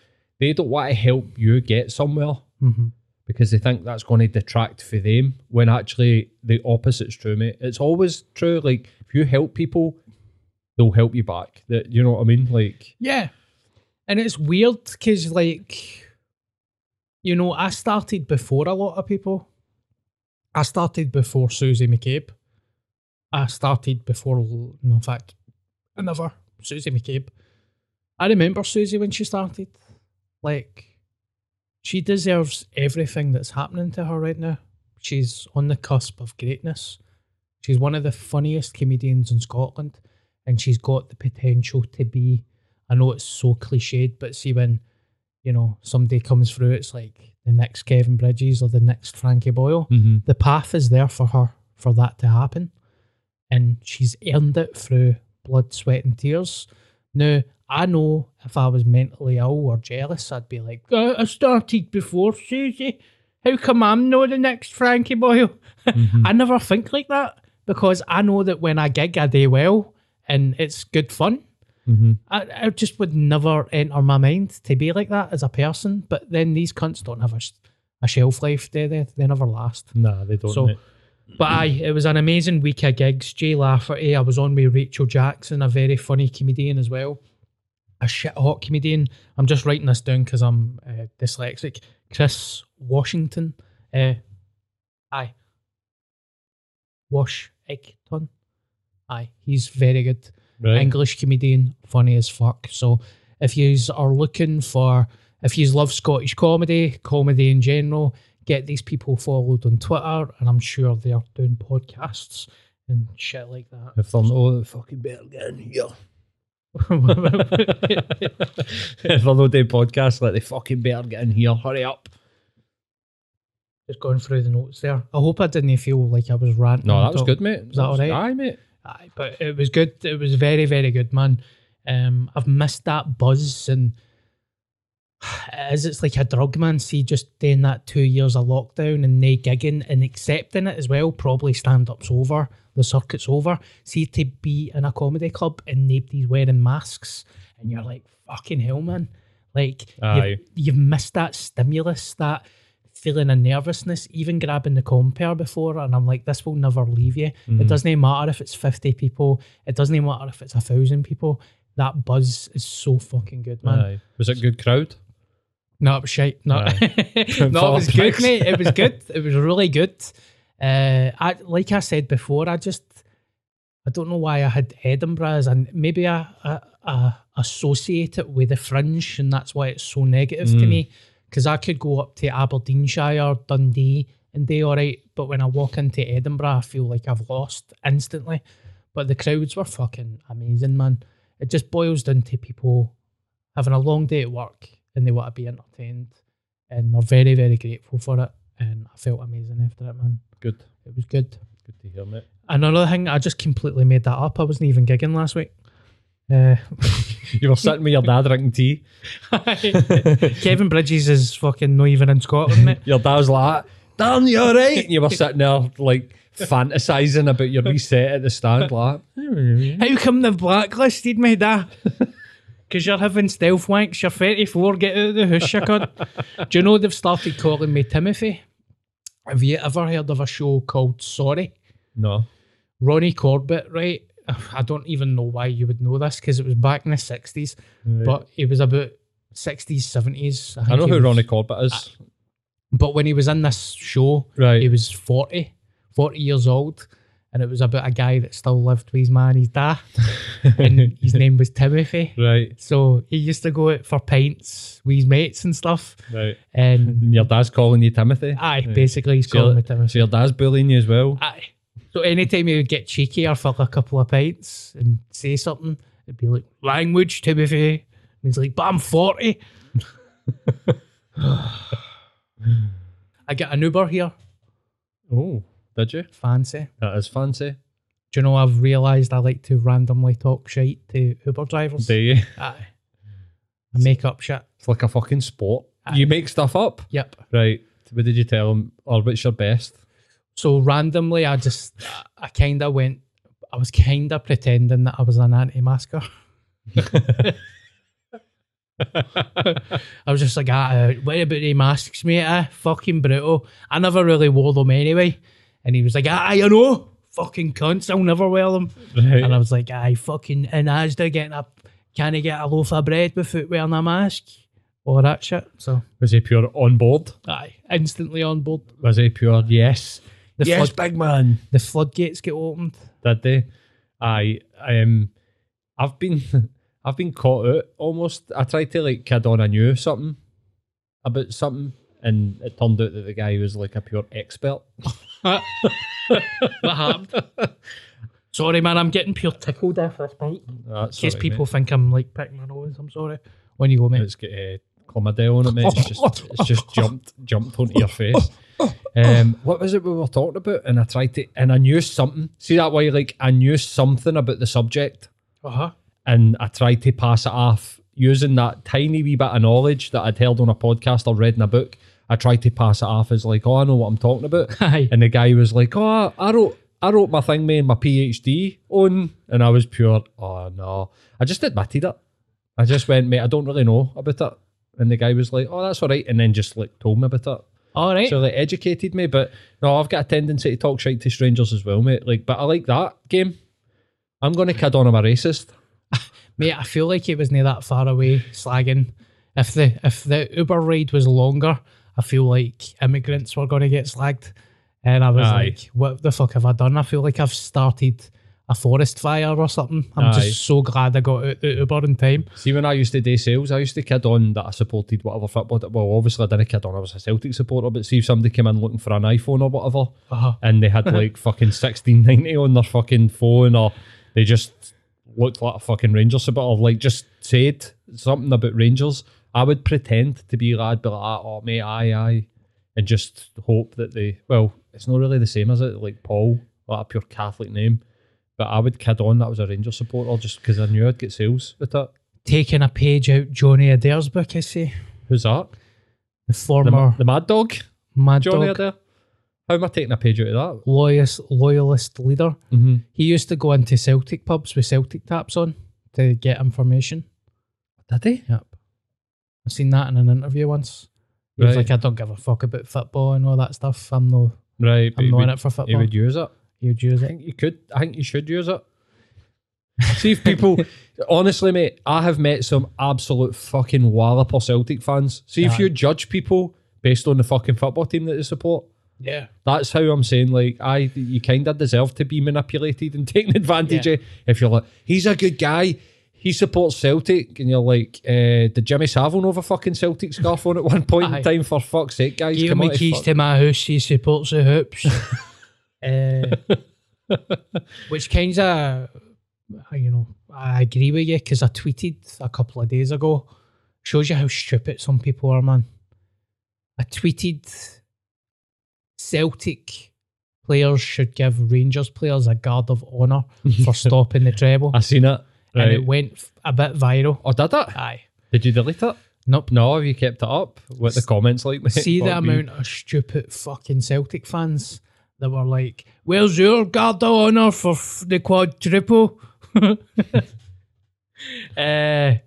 they don't want to help you get somewhere Mm-hmm. because they think that's going to detract for them. When actually the opposite's true, mate. It's always true. Like if you help people, they'll help you back. That you know what I mean? Like Yeah. And it's weird because, like, you know, I started before a lot of people. I started before Susie McCabe. I started before, no, in fact, another Susie McCabe. I remember Susie when she started. Like, she deserves everything that's happening to her right now. She's on the cusp of greatness. She's one of the funniest comedians in Scotland, and she's got the potential to be I know it's so cliched, but see when you know somebody comes through, it's like the next Kevin Bridges or the next Frankie Boyle. Mm-hmm. The path is there for her for that to happen, and she's earned it through blood, sweat, and tears. Now I know if I was mentally ill or jealous, I'd be like, "Uh, I started before Susie. How come I'm not the next Frankie Boyle? <laughs> I never think like that because I know that when I gig, I do well and it's good fun. Mm-hmm. I, I just would never enter my mind to be like that as a person. But then these cunts don't have a shelf life, do they? They never last. Nah, they don't. So. But aye, it was an amazing week of gigs. Jay Lafferty, I was on with Rachel Jackson, a very funny comedian as well. A shit hot comedian. I'm just writing this down because I'm uh, dyslexic. Chris Washington. Uh, aye. Washington. Aye, he's very good. Right. English comedian, funny as fuck. So if you are looking for, if you love Scottish comedy, comedy in general, get these people followed on Twitter, and I'm sure they are doing podcasts and shit like that. If they're not, fucking better get in here. <laughs> if they're not doing podcasts, like they fucking better get in here. Hurry up. Just going through the notes there. I hope I didn't feel like I was ranting. No, that was good, mate. Was that all right? Aye, mate. Aye, but it was good. It was very, very good, man. Um, I've missed that buzz, and <sighs> as it's like a drug, man. See, just doing that two years of lockdown and they gigging and accepting it as well. Probably stand up's over, the circuit's over. See, to be in a comedy club and nobody's wearing masks, and you're like, fucking hell, man. Like, you've, you've missed that stimulus, that feeling of nervousness, even grabbing the compare before, and I'm like, this will never leave you. It mm. doesn't matter if it's 50 people, it doesn't matter if it's a thousand people. That buzz is so fucking good, man. Aye. Was it good crowd? No, it was shite. No, <laughs> <laughs> no, it was good, mate. It was good. <laughs> It was really good. Uh, I like I said before, I just I don't know why I had Edinburgh as and maybe I, I, I associate it with the fringe, and that's why it's so negative to me. Because I could go up to Aberdeenshire, Dundee, and do all right, but when I walk into Edinburgh, I feel like I've lost instantly. But the crowds were fucking amazing, man. It just boils down to people having a long day at work and they want to be entertained, and they're very, very grateful for it. And I felt amazing after it, man. Good. It was good. Good to hear, mate. And another thing, I just completely made that up. I wasn't even gigging last week. Uh, <laughs> You were sitting with your dad drinking tea. <laughs> Kevin Bridges is fucking not even in Scotland, mate. <laughs> Your dad was like, Dan, you alright? And you were sitting there, like, fantasizing about your reset at the stand, like, How come they've blacklisted me, da? Because you're having stealth wanks, you're 34, get out of the house, you cunt. <laughs> Do you know they've started calling me Timothy? Have you ever heard of a show called Sorry? no. Ronnie Corbett, right? <sighs> I don't even know why you would know this because it was back in the 60s, but it was about 60s, 70s. I think know who was- Ronnie Corbett is. But when he was in this show, Right. he was 40, 40 years old. And it was about a guy that still lived with his man and his dad. <laughs> and his name was Timothy. Right, So he used to go out for pints with his mates and stuff. right. And <laughs> And your dad's calling you Timothy? aye, basically he's So your, calling me Timothy. so your dad's bullying you as well? Aye. So anytime he would get cheeky or fill a couple of pints and say something, it'd be like, language, Timothy. And he's like, but I'm 40. <laughs> <sighs> I get an Uber here. Oh, did you? Fancy. That is fancy. Do you know I've realised I like to randomly talk shite to Uber drivers? Do you? <laughs> Aye. I make up shit. It's like a fucking sport. You make stuff up? Yep. Right. What did you tell him? Or what's your best? So randomly, I just, I kind of went, I was kind of pretending that I was an anti-masker. <laughs> <laughs> I was just like, ah, uh, what about the masks, mate? Ah, fucking brutal. I never really wore them anyway. And he was like, ah, you know, fucking cunts, I'll never wear them. Right. And I was like, aye, fucking in Asda getting a, can I get a loaf of bread without wearing a mask? All that shit. So, Was he pure on board? aye, instantly on board. Was he pure yes? The, yes, flood, big man. the floodgates get opened. Did they? I um I've been <laughs> I've been caught out almost. I tried to like kid on I knew something about something and it turned out that the guy was like a pure expert. <laughs> <laughs> What happened? Sorry, man, I'm getting pure tickled there for this bite. In That's case all right, people mate. think I'm like picking my nose, I'm sorry. When you go, mate. It's got uh, chlamydia on it, mate. It's just, it's just <laughs> jumped, jumped onto your face. Um, what was it we were talking about? And I tried to, and I knew something. See that way, like I knew something about the subject, Uh huh. and I tried to pass it off using that tiny wee bit of knowledge that I'd heard on a podcast or read in a book. I tried to pass it off as like, oh, I know what I'm talking about. <laughs> Aye. And the guy was like, oh, I wrote, I wrote my thing, mate, my PhD on, and I was pure, oh no, I just admitted it. I just went, mate, I don't really know about it. And the guy was like, oh, that's all right, and then just like told me about it. All right. So like educated me, but no, I've got a tendency to talk shit to strangers as well, mate. Like, but I like that game. I'm gonna kid on I'm a racist. <laughs> Mate, I feel like it was near that far away slagging. If the if the Uber ride was longer, I feel like immigrants were going to get slagged. And I was Aye. like, what the fuck have I done? I feel like I've started a forest fire or something. I'm Aye. just so glad I got out the Uber in time. See, when I used to do sales, I used to kid on that I supported whatever football. Well, obviously I didn't kid on I was a Celtic supporter, but see if somebody came in looking for an iPhone or whatever, Uh-huh. and they had like <laughs> fucking sixteen ninety on their fucking phone, or they just looked like a fucking Rangers supporter, or like just said something about Rangers, I would pretend to be lad, be like, oh mate, aye, aye, and just hope that they. Well, it's not really the same, is it? Like Paul, like a pure Catholic name. But I would kid on that was a Rangers supporter just because I knew I'd get sales with that. Taking a page out Johnny Adair's book, I say. Who's that? The The, former the Mad Dog? Mad Johnny Dog Adair? How am I taking a page out of that? loyalist, loyalist leader. Mm-hmm. He used to go into Celtic pubs with Celtic taps on to get information. Did he? Yep. I seen that in an interview once. He was Right. like, I don't give a fuck about football and all that stuff. I'm no Right, I'm not in would, it for football. would use it. You'd use it. I think you could. I think you should use it. See if people, <laughs> honestly, mate, I have met some absolute fucking wallop of Celtic fans. See if you judge people based on the fucking football team that they support. Yeah. That's how I'm saying. Like, I, you kind of deserve to be manipulated and <laughs> taken advantage Yeah. of. If you're like, he's a good guy, he supports Celtic, and you're like, uh, did Jimmy Savile have a fucking Celtic scarf on at one point in time? For fuck's sake, guys, Give me keys fuck. to my house. He supports the hoops. <laughs> uh, which kind of, you know, I agree with you because I tweeted a couple of days ago. Shows you how stupid some people are, man. I tweeted Celtic players should give Rangers players a guard of honour for <laughs> stopping the treble. I seen it. And it went f- a bit viral. oh, did it? Aye. Did you delete it? Nope. No, have you kept it up? What the comments like? mate? See the amount of stupid fucking Celtic fans that were like, "Where's your guard of honour for f- the quadruple?" uh, <laughs> a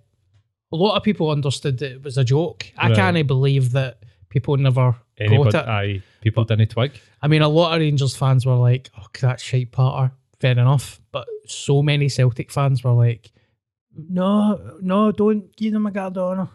lot of people understood that it was a joke. I Right. can't believe that people never Anybody, got it. aye, people didn't twig. I mean, a lot of Rangers fans were like, "Oh, that shite, Potter." Fair enough, but so many Celtic fans were like, "No, no, don't give them a guard of honour."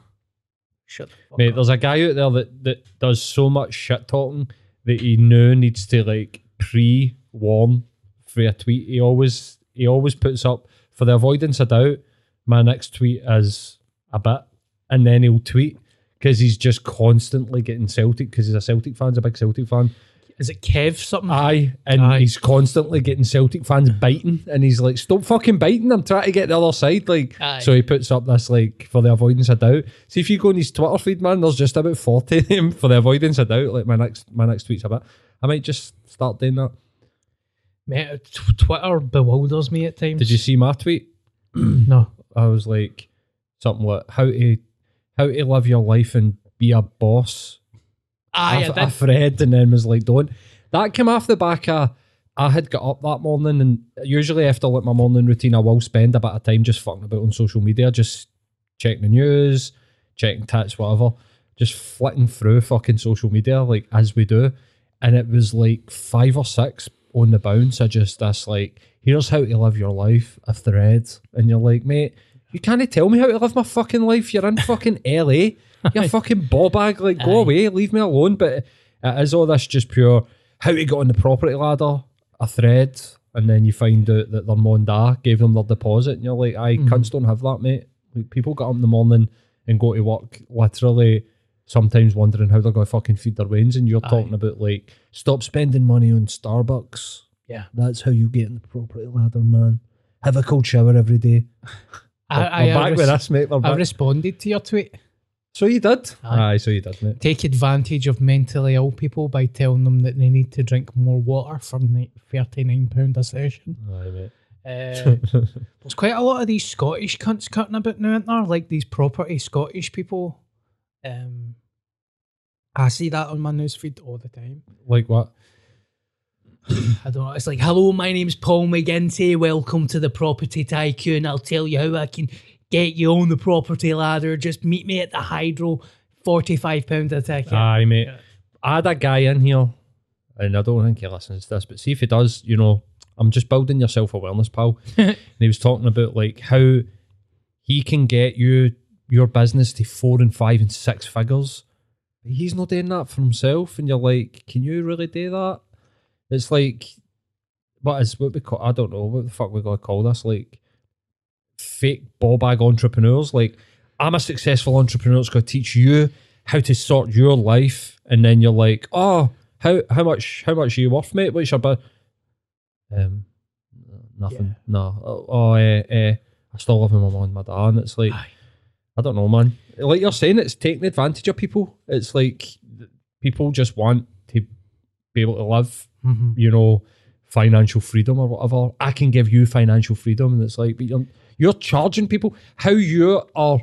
Shut the fuck Mate, up. there's a guy out there that, that does so much shit talking that he now needs to like pre warn for a tweet. He always he always puts up for the avoidance of doubt. My next tweet is a bit, and then he'll tweet because he's just constantly getting Celtic because he's a Celtic fan. He's a big Celtic fan. Is it Kev something? Aye, and Aye. he's constantly getting Celtic fans biting, and he's like, "Stop fucking biting! I'm trying to get the other side." Like, Aye. so he puts up this like for the avoidance of doubt. See if you go on his Twitter feed, man. There's just about forty of them for the avoidance of doubt. Like my next, my next tweet's about. I might just start doing that. Mate, uh, t- Twitter bewilders me at times. Did you see my tweet? <clears throat> No. I was like something like how to how to live your life and be a boss Ah, Aye, I, I I did. Fred and then was like, don't. That came off the back of, I had got up that morning and usually after like my morning routine, I will spend a bit of time just fucking about on social media, just checking the news, checking tats, whatever, just flitting through fucking social media like as we do. And it was like five or six on the bounce. I just, that's like, here's how to live your life, a thread. And you're like, mate, you can't tell me how to live my fucking life. You're in fucking <laughs> LA. You're fucking ball bag. Like, go Aye. away, leave me alone. But it is all this just pure how to got on the property ladder, a thread, and then you find out that their Monda gave them their deposit, and you're like, mm-hmm. I cunts don't have that, mate. Like, people get up in the morning and go to work, literally, sometimes wondering how they're going to fucking feed their wains, and you're talking about like, stop spending money on Starbucks. Yeah. That's how you get in the property ladder, man. Have a cold shower every day. <laughs> I, We're I, I, res- with this, mate. We're I back. responded to your tweet. so you did? Aye. Aye, so you did, mate. Take advantage of mentally ill people by telling them that they need to drink more water for ni- £39 a session. Aye, mate. Uh, <laughs> there's quite a lot of these Scottish cunts cutting about now, aren't there? Like these property Scottish people. Um, I see that on my newsfeed all the time. like what? I don't know. It's like, hello, my name's Paul McGinty. Welcome to the Property Tycoon. I'll tell you how I can get you on the property ladder. Just meet me at the Hydro. £45 a ticket. Aye, mate. I had a guy in here, and I don't think he listens to this, but see if he does, you know, I'm just building your self awareness, pal. <laughs> and he was talking about like how he can get you your business to four and five and six figures. He's not doing that for himself, and you're like, can you really do that? It's like, what is what we call? I don't know what the fuck we're gonna call this. Like, fake ball bag entrepreneurs. Like, I'm a successful entrepreneur. It's going to teach you how to sort your life, and then you're like, oh, how how much how much are you worth, mate? What's your bu-" Um, nothing. No. Oh, oh eh, eh, I still live with my mum and my dad, and it's like, Aye. I don't know, man. Like you're saying, it's taking advantage of people. It's like people just want to be able to live, Mhm. you know, financial freedom or whatever. I can give you financial freedom, and it's like, but you're you're charging people. How you are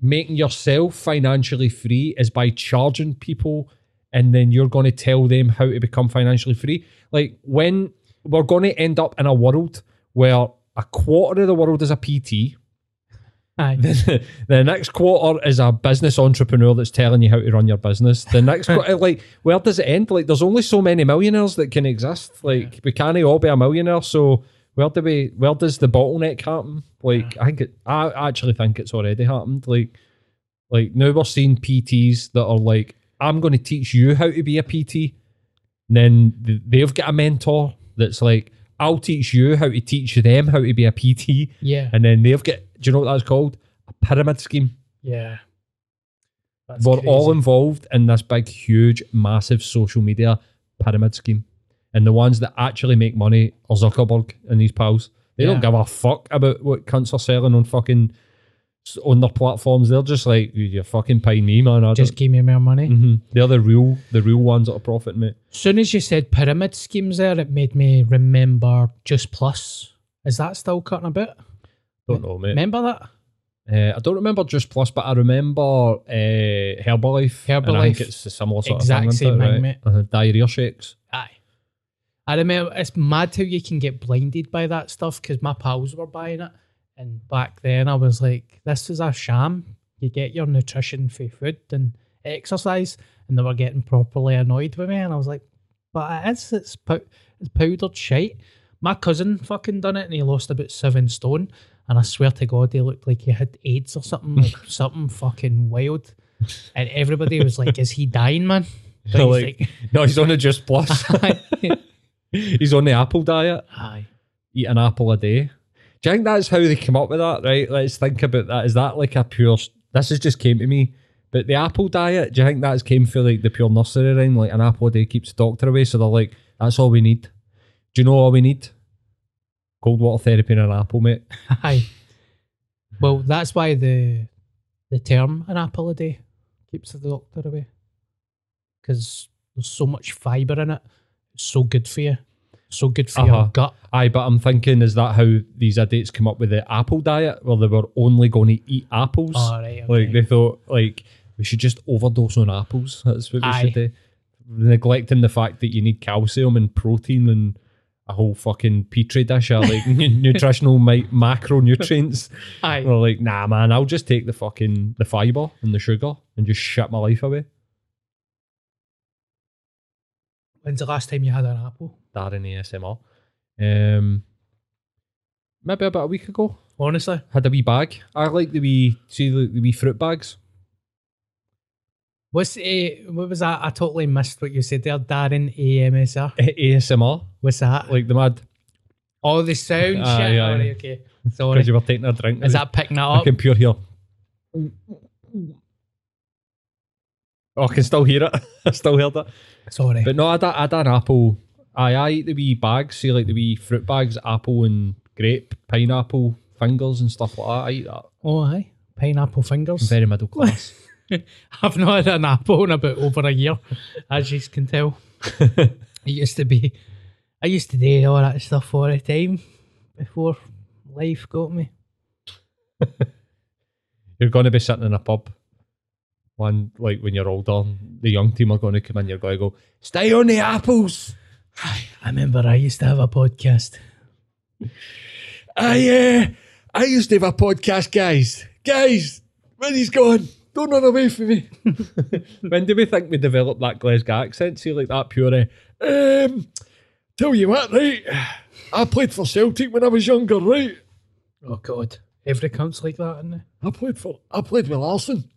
making yourself financially free is by charging people, and then you're going to tell them how to become financially free. Like when we're going to end up in a world where a quarter of the world is a PT. Aye. <laughs> the, the next quarter is a business entrepreneur that's telling you how to run your business. The next <laughs> quarter, like, where does it end? Like, there's only so many millionaires that can exist. Like, we can't all be a millionaire. So, where do we? Where does the bottleneck happen? Like, I think it. I actually think it's already happened. Like, like now we're seeing PTs that are like, I'm going to teach you how to be a PT. And then they've got a mentor that's like, I'll teach you how to teach them how to be a PT. Yeah. And then they've got, do you know what that's called? A pyramid scheme. Yeah. That's We're all involved in this big, huge, massive social media pyramid scheme. And the ones that actually make money are Zuckerberg and these pals. They don't give a fuck about what cunts are selling on fucking on their platforms. They're just like, you're fucking paying me, man. I Just give me more money. hmm They're the real, the real ones that are profiting, mate. As soon as you said pyramid schemes there, it made me remember Juice Plus. Is that still cutting a bit? Don't know, mate. Remember that? Uh, I don't remember Juice Plus, but I remember uh, Herbalife. and I Herbalife. think it's a similar sort Exact of thing. same isn't it, thing, right? mate. Uh-huh. Diarrhea shakes. Aye. I remember it's mad how you can get blinded by that stuff because my pals were buying it. And back then I was like, this is a sham. You get your nutrition for food and exercise. And they were getting properly annoyed with me. And I was like, but it is, it's, pow- it's powdered shite. My cousin fucking done it and he lost about seven stone. And I swear to God, he looked like he had AIDS or something, like <laughs> something fucking wild. And everybody was like, is he dying, man? <laughs> He's like, <laughs> no, he's on a Juice Plus. he's on the apple diet. aye. Eat an apple a day. Do you think that's how they come up with that? Right. Let's think about that. Is that like a pure? This has just came to me. But the apple diet, do you think that's came for like the pure nursery rhyme? Like an apple a day keeps the doctor away. So they're like, that's all we need. Do you know all we need? Cold water therapy and an apple, mate. <laughs> Aye. Well, that's why the the term an apple a day keeps the doctor away. Because there's so much fibre in it. It's so good for you. So good for Uh-huh. your gut. Aye, but I'm thinking, is that how these idiots come up with the apple diet, where they were only going to eat apples? Oh, right, okay. Like they thought, like we should just overdose on apples. That's what we Aye. should do. Neglecting the fact that you need calcium and protein and a whole fucking petri dish of like nu- <laughs> nutritional mi- macronutrients. <laughs> Aye. We're like, nah, man, I'll just take the fucking the fiber and the sugar and just shit my life away. When's the last time you had an apple? Darren ASMR. Um, maybe about a week ago. Honestly. Had a wee bag. I like the wee see the, the wee fruit bags. What's uh, what was that? I totally missed what you said there, Darren AMSR. ASMR, <laughs> What's that? like the mad oh, the sound <laughs> Aye, shit. Alright, okay. <laughs> Sorry. because you were taking a drink. Is that picking that I up? can pure hear. Oh, I can still hear it. I still heard it. Sorry. But no, I had, a- I had an apple. I, I eat the wee bags, see like the wee fruit bags, apple and grape, pineapple fingers and stuff like that. I eat that. Oh, aye. Pineapple fingers. I'm very middle class. <laughs> I've not had an apple in about over a year, as you can tell. <laughs> it used to be, I used to do all that stuff all the time before life got me. <laughs> you're going to be sitting in a pub. One like when you're older, the young team are going to come in. You're going to go, stay on the apples. I remember I used to have a podcast. I uh, I used to have a podcast, guys. Guys, when he's gone, don't run away from me. <laughs> when do we think we developed that Glasgow accent? See, like that pure. Uh, um, tell you what, right? I played for Celtic when I was younger, right? Oh God, every cunt's like that, isn't it? I played for I played with Larsson.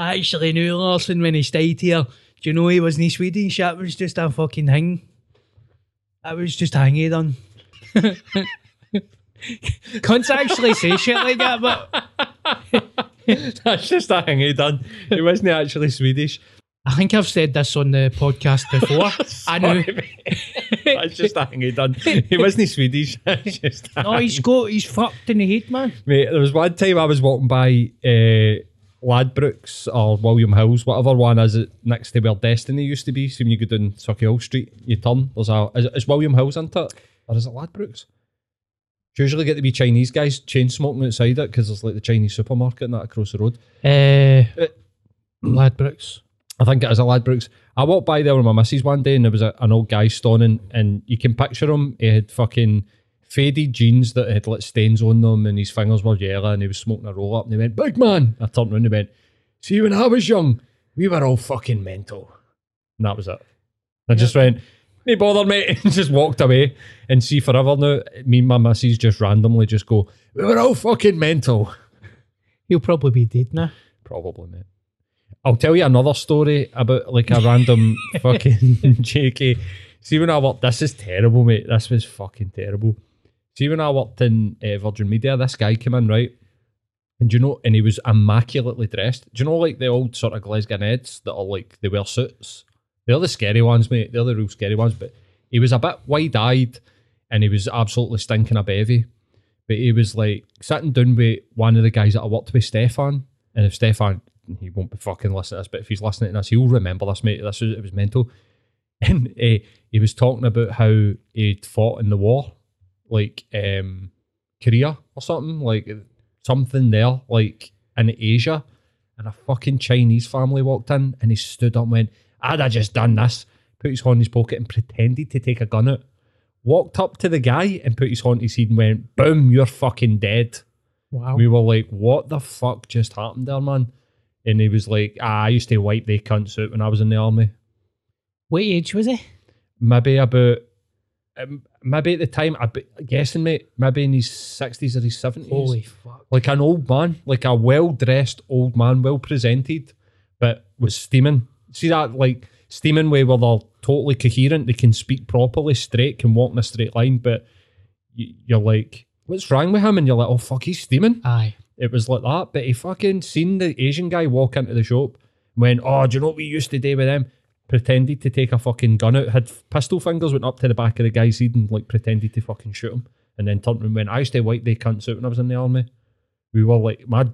I actually knew Larsson when he stayed here. Do you know he wasn't Swedish? That was just a fucking thing. That was just hanging done. <laughs> Cunts actually say shit like that, but <laughs> That's just a thing he done. He wasn't actually Swedish. I think I've said this on the podcast before. <laughs> I know. That's just a thing he done. He wasn't Swedish. That's just Oh, he's got he's fucked in the head, man. Mate, there was one time I was walking by uh, Ladbrokes or William Hills, whatever one is it next to where Destiny used to be. So when you go down Sucky Street, you turn. There's a is, it- is William Hills into it, or is it Ladbrokes? Do you usually get to be Chinese guys chain smoking outside it because there's like the Chinese supermarket and that across the road. Uh, <clears throat> Ladbrokes. I think it is a Ladbrokes. I walked by there with my missus one day and there was a, an old guy stoning and you can picture him. He had fucking faded jeans that had like stains on them and his fingers were yellow and he was smoking a roll up and he went, Big man. I turned around and he went, See, when I was young, we were all fucking mental. And that was it. I just went, "Me bother, mate," <laughs> and just walked away. And see, forever now, me and my missus just randomly just go, "We were all fucking mental." He'll probably be dead now. Probably, mate. I'll tell you another story about like a random <laughs> fucking <laughs> JK. See, when I worked, this is terrible, mate. This was fucking terrible. See, when I worked in uh, Virgin Media, this guy came in, right? And you know, and he was immaculately dressed. Do you know, like the old sort of Glasgow Neds that are like, they wear suits? They're the scary ones, mate. They're the real scary ones. But he was a bit wide eyed and he was absolutely stinking a bevy. But he was like sitting down with one of the guys that I worked with, Stefan. And if Stefan, he won't be fucking listening to this, but if he's listening to this, he'll remember this, mate. This was, it was mental. <laughs> And uh, he was talking about how he'd fought in the war, like um, Korea or something, like something there, like in Asia. And a fucking Chinese family walked in and he stood up and went, I'd have just done this. Put his hand in his pocket and pretended to take a gun out. Walked up to the guy and put his hand in his head and went, Boom, you're fucking dead. Wow. We were like, What the fuck just happened there, man? And he was like, ah, I used to wipe the cunts out when I was in the army. what age was he? Maybe about, um, maybe at the time, I'm guessing, mate, maybe in his 60s or his 70s. Holy fuck. like an old man, like a well dressed old man, well presented, but was steaming. See that like steaming way where they're totally coherent, they can speak properly, straight, can walk in a straight line, but you're like, what's wrong with him? And you're like, oh fuck, he's steaming. Aye. It was like that, but he fucking seen the Asian guy walk into the shop, went, oh, do you know what we used to do with them? Pretended to take a fucking gun out, had pistol fingers, went up to the back of the guy's head and like pretended to fucking shoot him, and then turned and went, I used to wipe they cunts out when I was in the army. We were like, mad.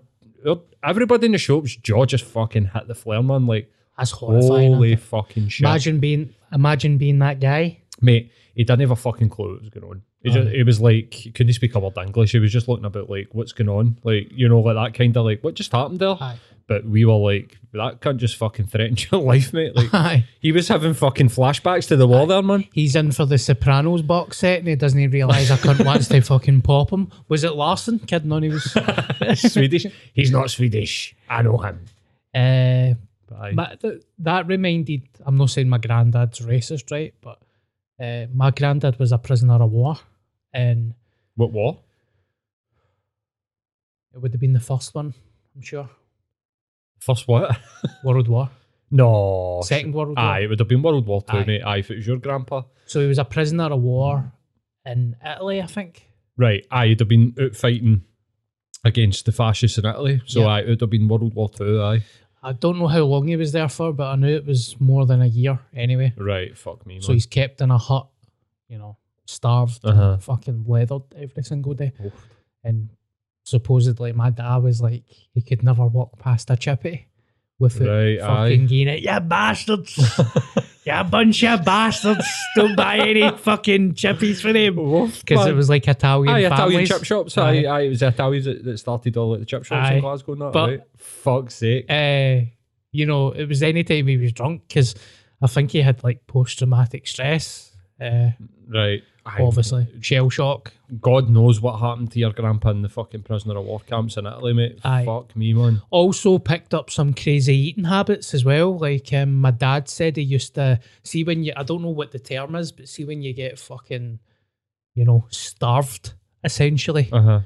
Everybody in the shop's jaw just fucking hit the flare, man. Like, That's horrifying. holy fucking shit. Imagine being imagine being that guy. Mate, he didn't have a fucking clue what was going on. He, just, he was like, he couldn't speak a word English. He was just looking about like, what's going on? Like, you know, like that kind of like, what just happened there? Aye. But we were like, that can't just fucking threaten <laughs> your life, mate. Like, Aye. he was having fucking flashbacks to the wall there, man. He's in for the Sopranos box set and he doesn't even realise a cunt wants to fucking pop him. Was it Larsson? Kidding on, he was. <laughs> Swedish. He's not Swedish. I know him. uh, th- that reminded, I'm not saying my granddad's racist, right? But uh, my granddad was a prisoner of war and what war? it would have been the first one, I'm sure. First what? <laughs> World War. no. Second World War. Aye, it would have been World War Two, Aye. mate. Aye, if it was your grandpa. So he was a prisoner of war in Italy, I think. Right, aye, he'd have been out fighting against the fascists in Italy. So Yeah. aye, it would have been World War Two, aye. I don't know how long he was there for, but I knew it was more than a year anyway. Right, fuck me. So man. he's kept in a hut, you know, starved, Uh-huh. fucking leathered every single day. And supposedly my dad was like, he could never walk past a chippy without Right, fucking aye. getting it. Yeah, bastards. <laughs> yeah, bunch of bastards. Don't buy any <laughs> fucking chippies for them. Because it was like Italian Aye, Italian families. chip shops. Aye, aye, it was the Italians that, that started all the chip shops Aye. in Glasgow that, But- right? Fuck's sake. uh, you know, it was any time he was drunk because I think he had like post traumatic stress. Uh, right. Aye. obviously, shell shock. God knows what happened to your grandpa in the fucking prisoner of war camps in Italy, mate. Aye. Fuck me, man. Also picked up some crazy eating habits as well. Like um, my dad said, he used to see when you. I don't know what the term is, but see when you get fucking, you know, starved essentially. Uh huh.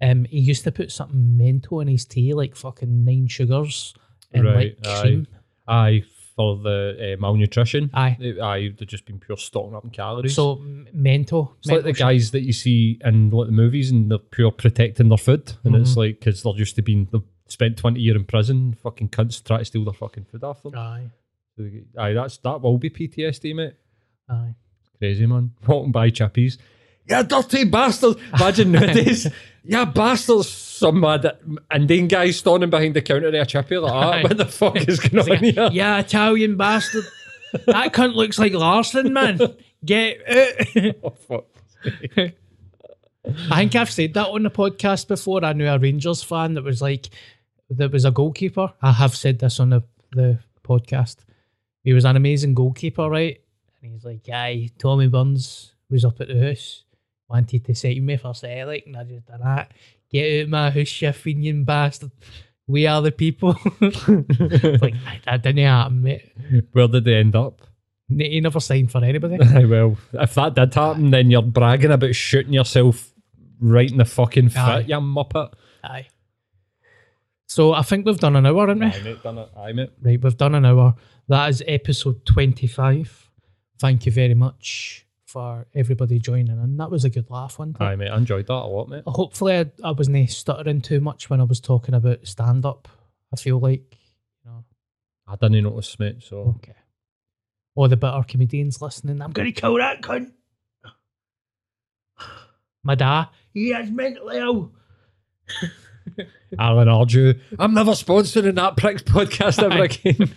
Um, he used to put something mental in his tea, like fucking nine sugars and Right, like aye. cream. Aye, for the uh, malnutrition. Aye. They- Aye, they've just been pure stocking up in calories. So m- mental. It's like the mental guys that you see in like, the movies and they're pure protecting their food. And Mm-hmm. it's like, because they're used to being, they've spent 20 years in prison, fucking cunts try to steal their fucking food off them. Aye, So they get- Aye, that's, that will be PTSD, mate. aye. Crazy, man. Walking by chippies. Yeah, dirty bastards. Imagine <laughs> nowadays. yeah, bastards. Some mad Indian guy standing behind the counter of a chippy like that. What the fuck is going on here? Yeah, Italian bastard. that cunt looks like Larsson, man. Get out. <laughs> Oh, fuck. I think I've said that on the podcast before. I knew a Rangers fan that was like, that was a goalkeeper. I have said this on the, the podcast. He was an amazing goalkeeper, right? And he's like, Guy, Tommy Burns was up at the house, wanted to sign me for Celtic, and I just done that. Get out of my house, you Fenian bastard. We are the people. <laughs> like, that didn't happen, mate. Where did they end up? He never signed for anybody. <laughs> Well, if that did happen, then you're bragging about shooting yourself right in the fucking foot, Aye. you muppet. Aye. So I think we've done an hour, haven't we? Aye, mate, done it. Aye, mate. Right, we've done an hour. That is episode 25. Thank you very much for everybody joining and That was a good laugh, wasn't it? Aye, mate. I enjoyed that a lot, mate. Hopefully, I, I wasn't stuttering too much when I was talking about stand up. I feel like, you know, I didn't notice, mate, so. okay. All the bitter comedians listening, I'm going to kill that cunt. My dad, he is mentally ill. <laughs> Alan Argue. I'm never sponsoring that prick's podcast ever again.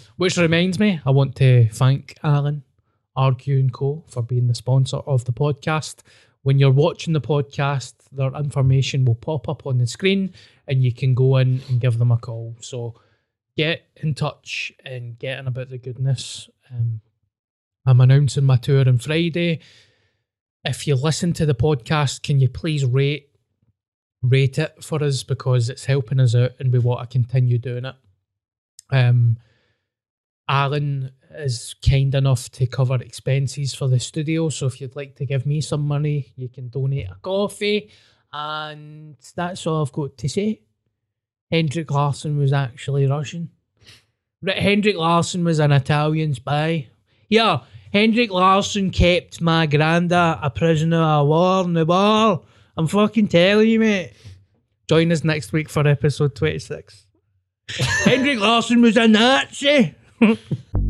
<laughs> Which reminds me, I want to thank Alan, Argue and Co. for being the sponsor of the podcast. When you're watching the podcast, their information will pop up on the screen and you can go in and give them a call. So get in touch and get in about the goodness. Um, I'm announcing my tour on Friday. If you listen to the podcast, can you please rate rate it for us because it's helping us out and we want to continue doing it. Um, Alan is kind enough to cover expenses for the studio. So if you'd like to give me some money, you can donate a coffee. And that's all I've got to say. Hendrik Larsson was actually Russian. Hendrik Larsson was an Italian spy. Yeah, Hendrik Larsson kept my granda a prisoner of war in the. I'm fucking telling you, mate. Join us next week for episode 26. <laughs> Hendrik Larsson was a Nazi. <laughs>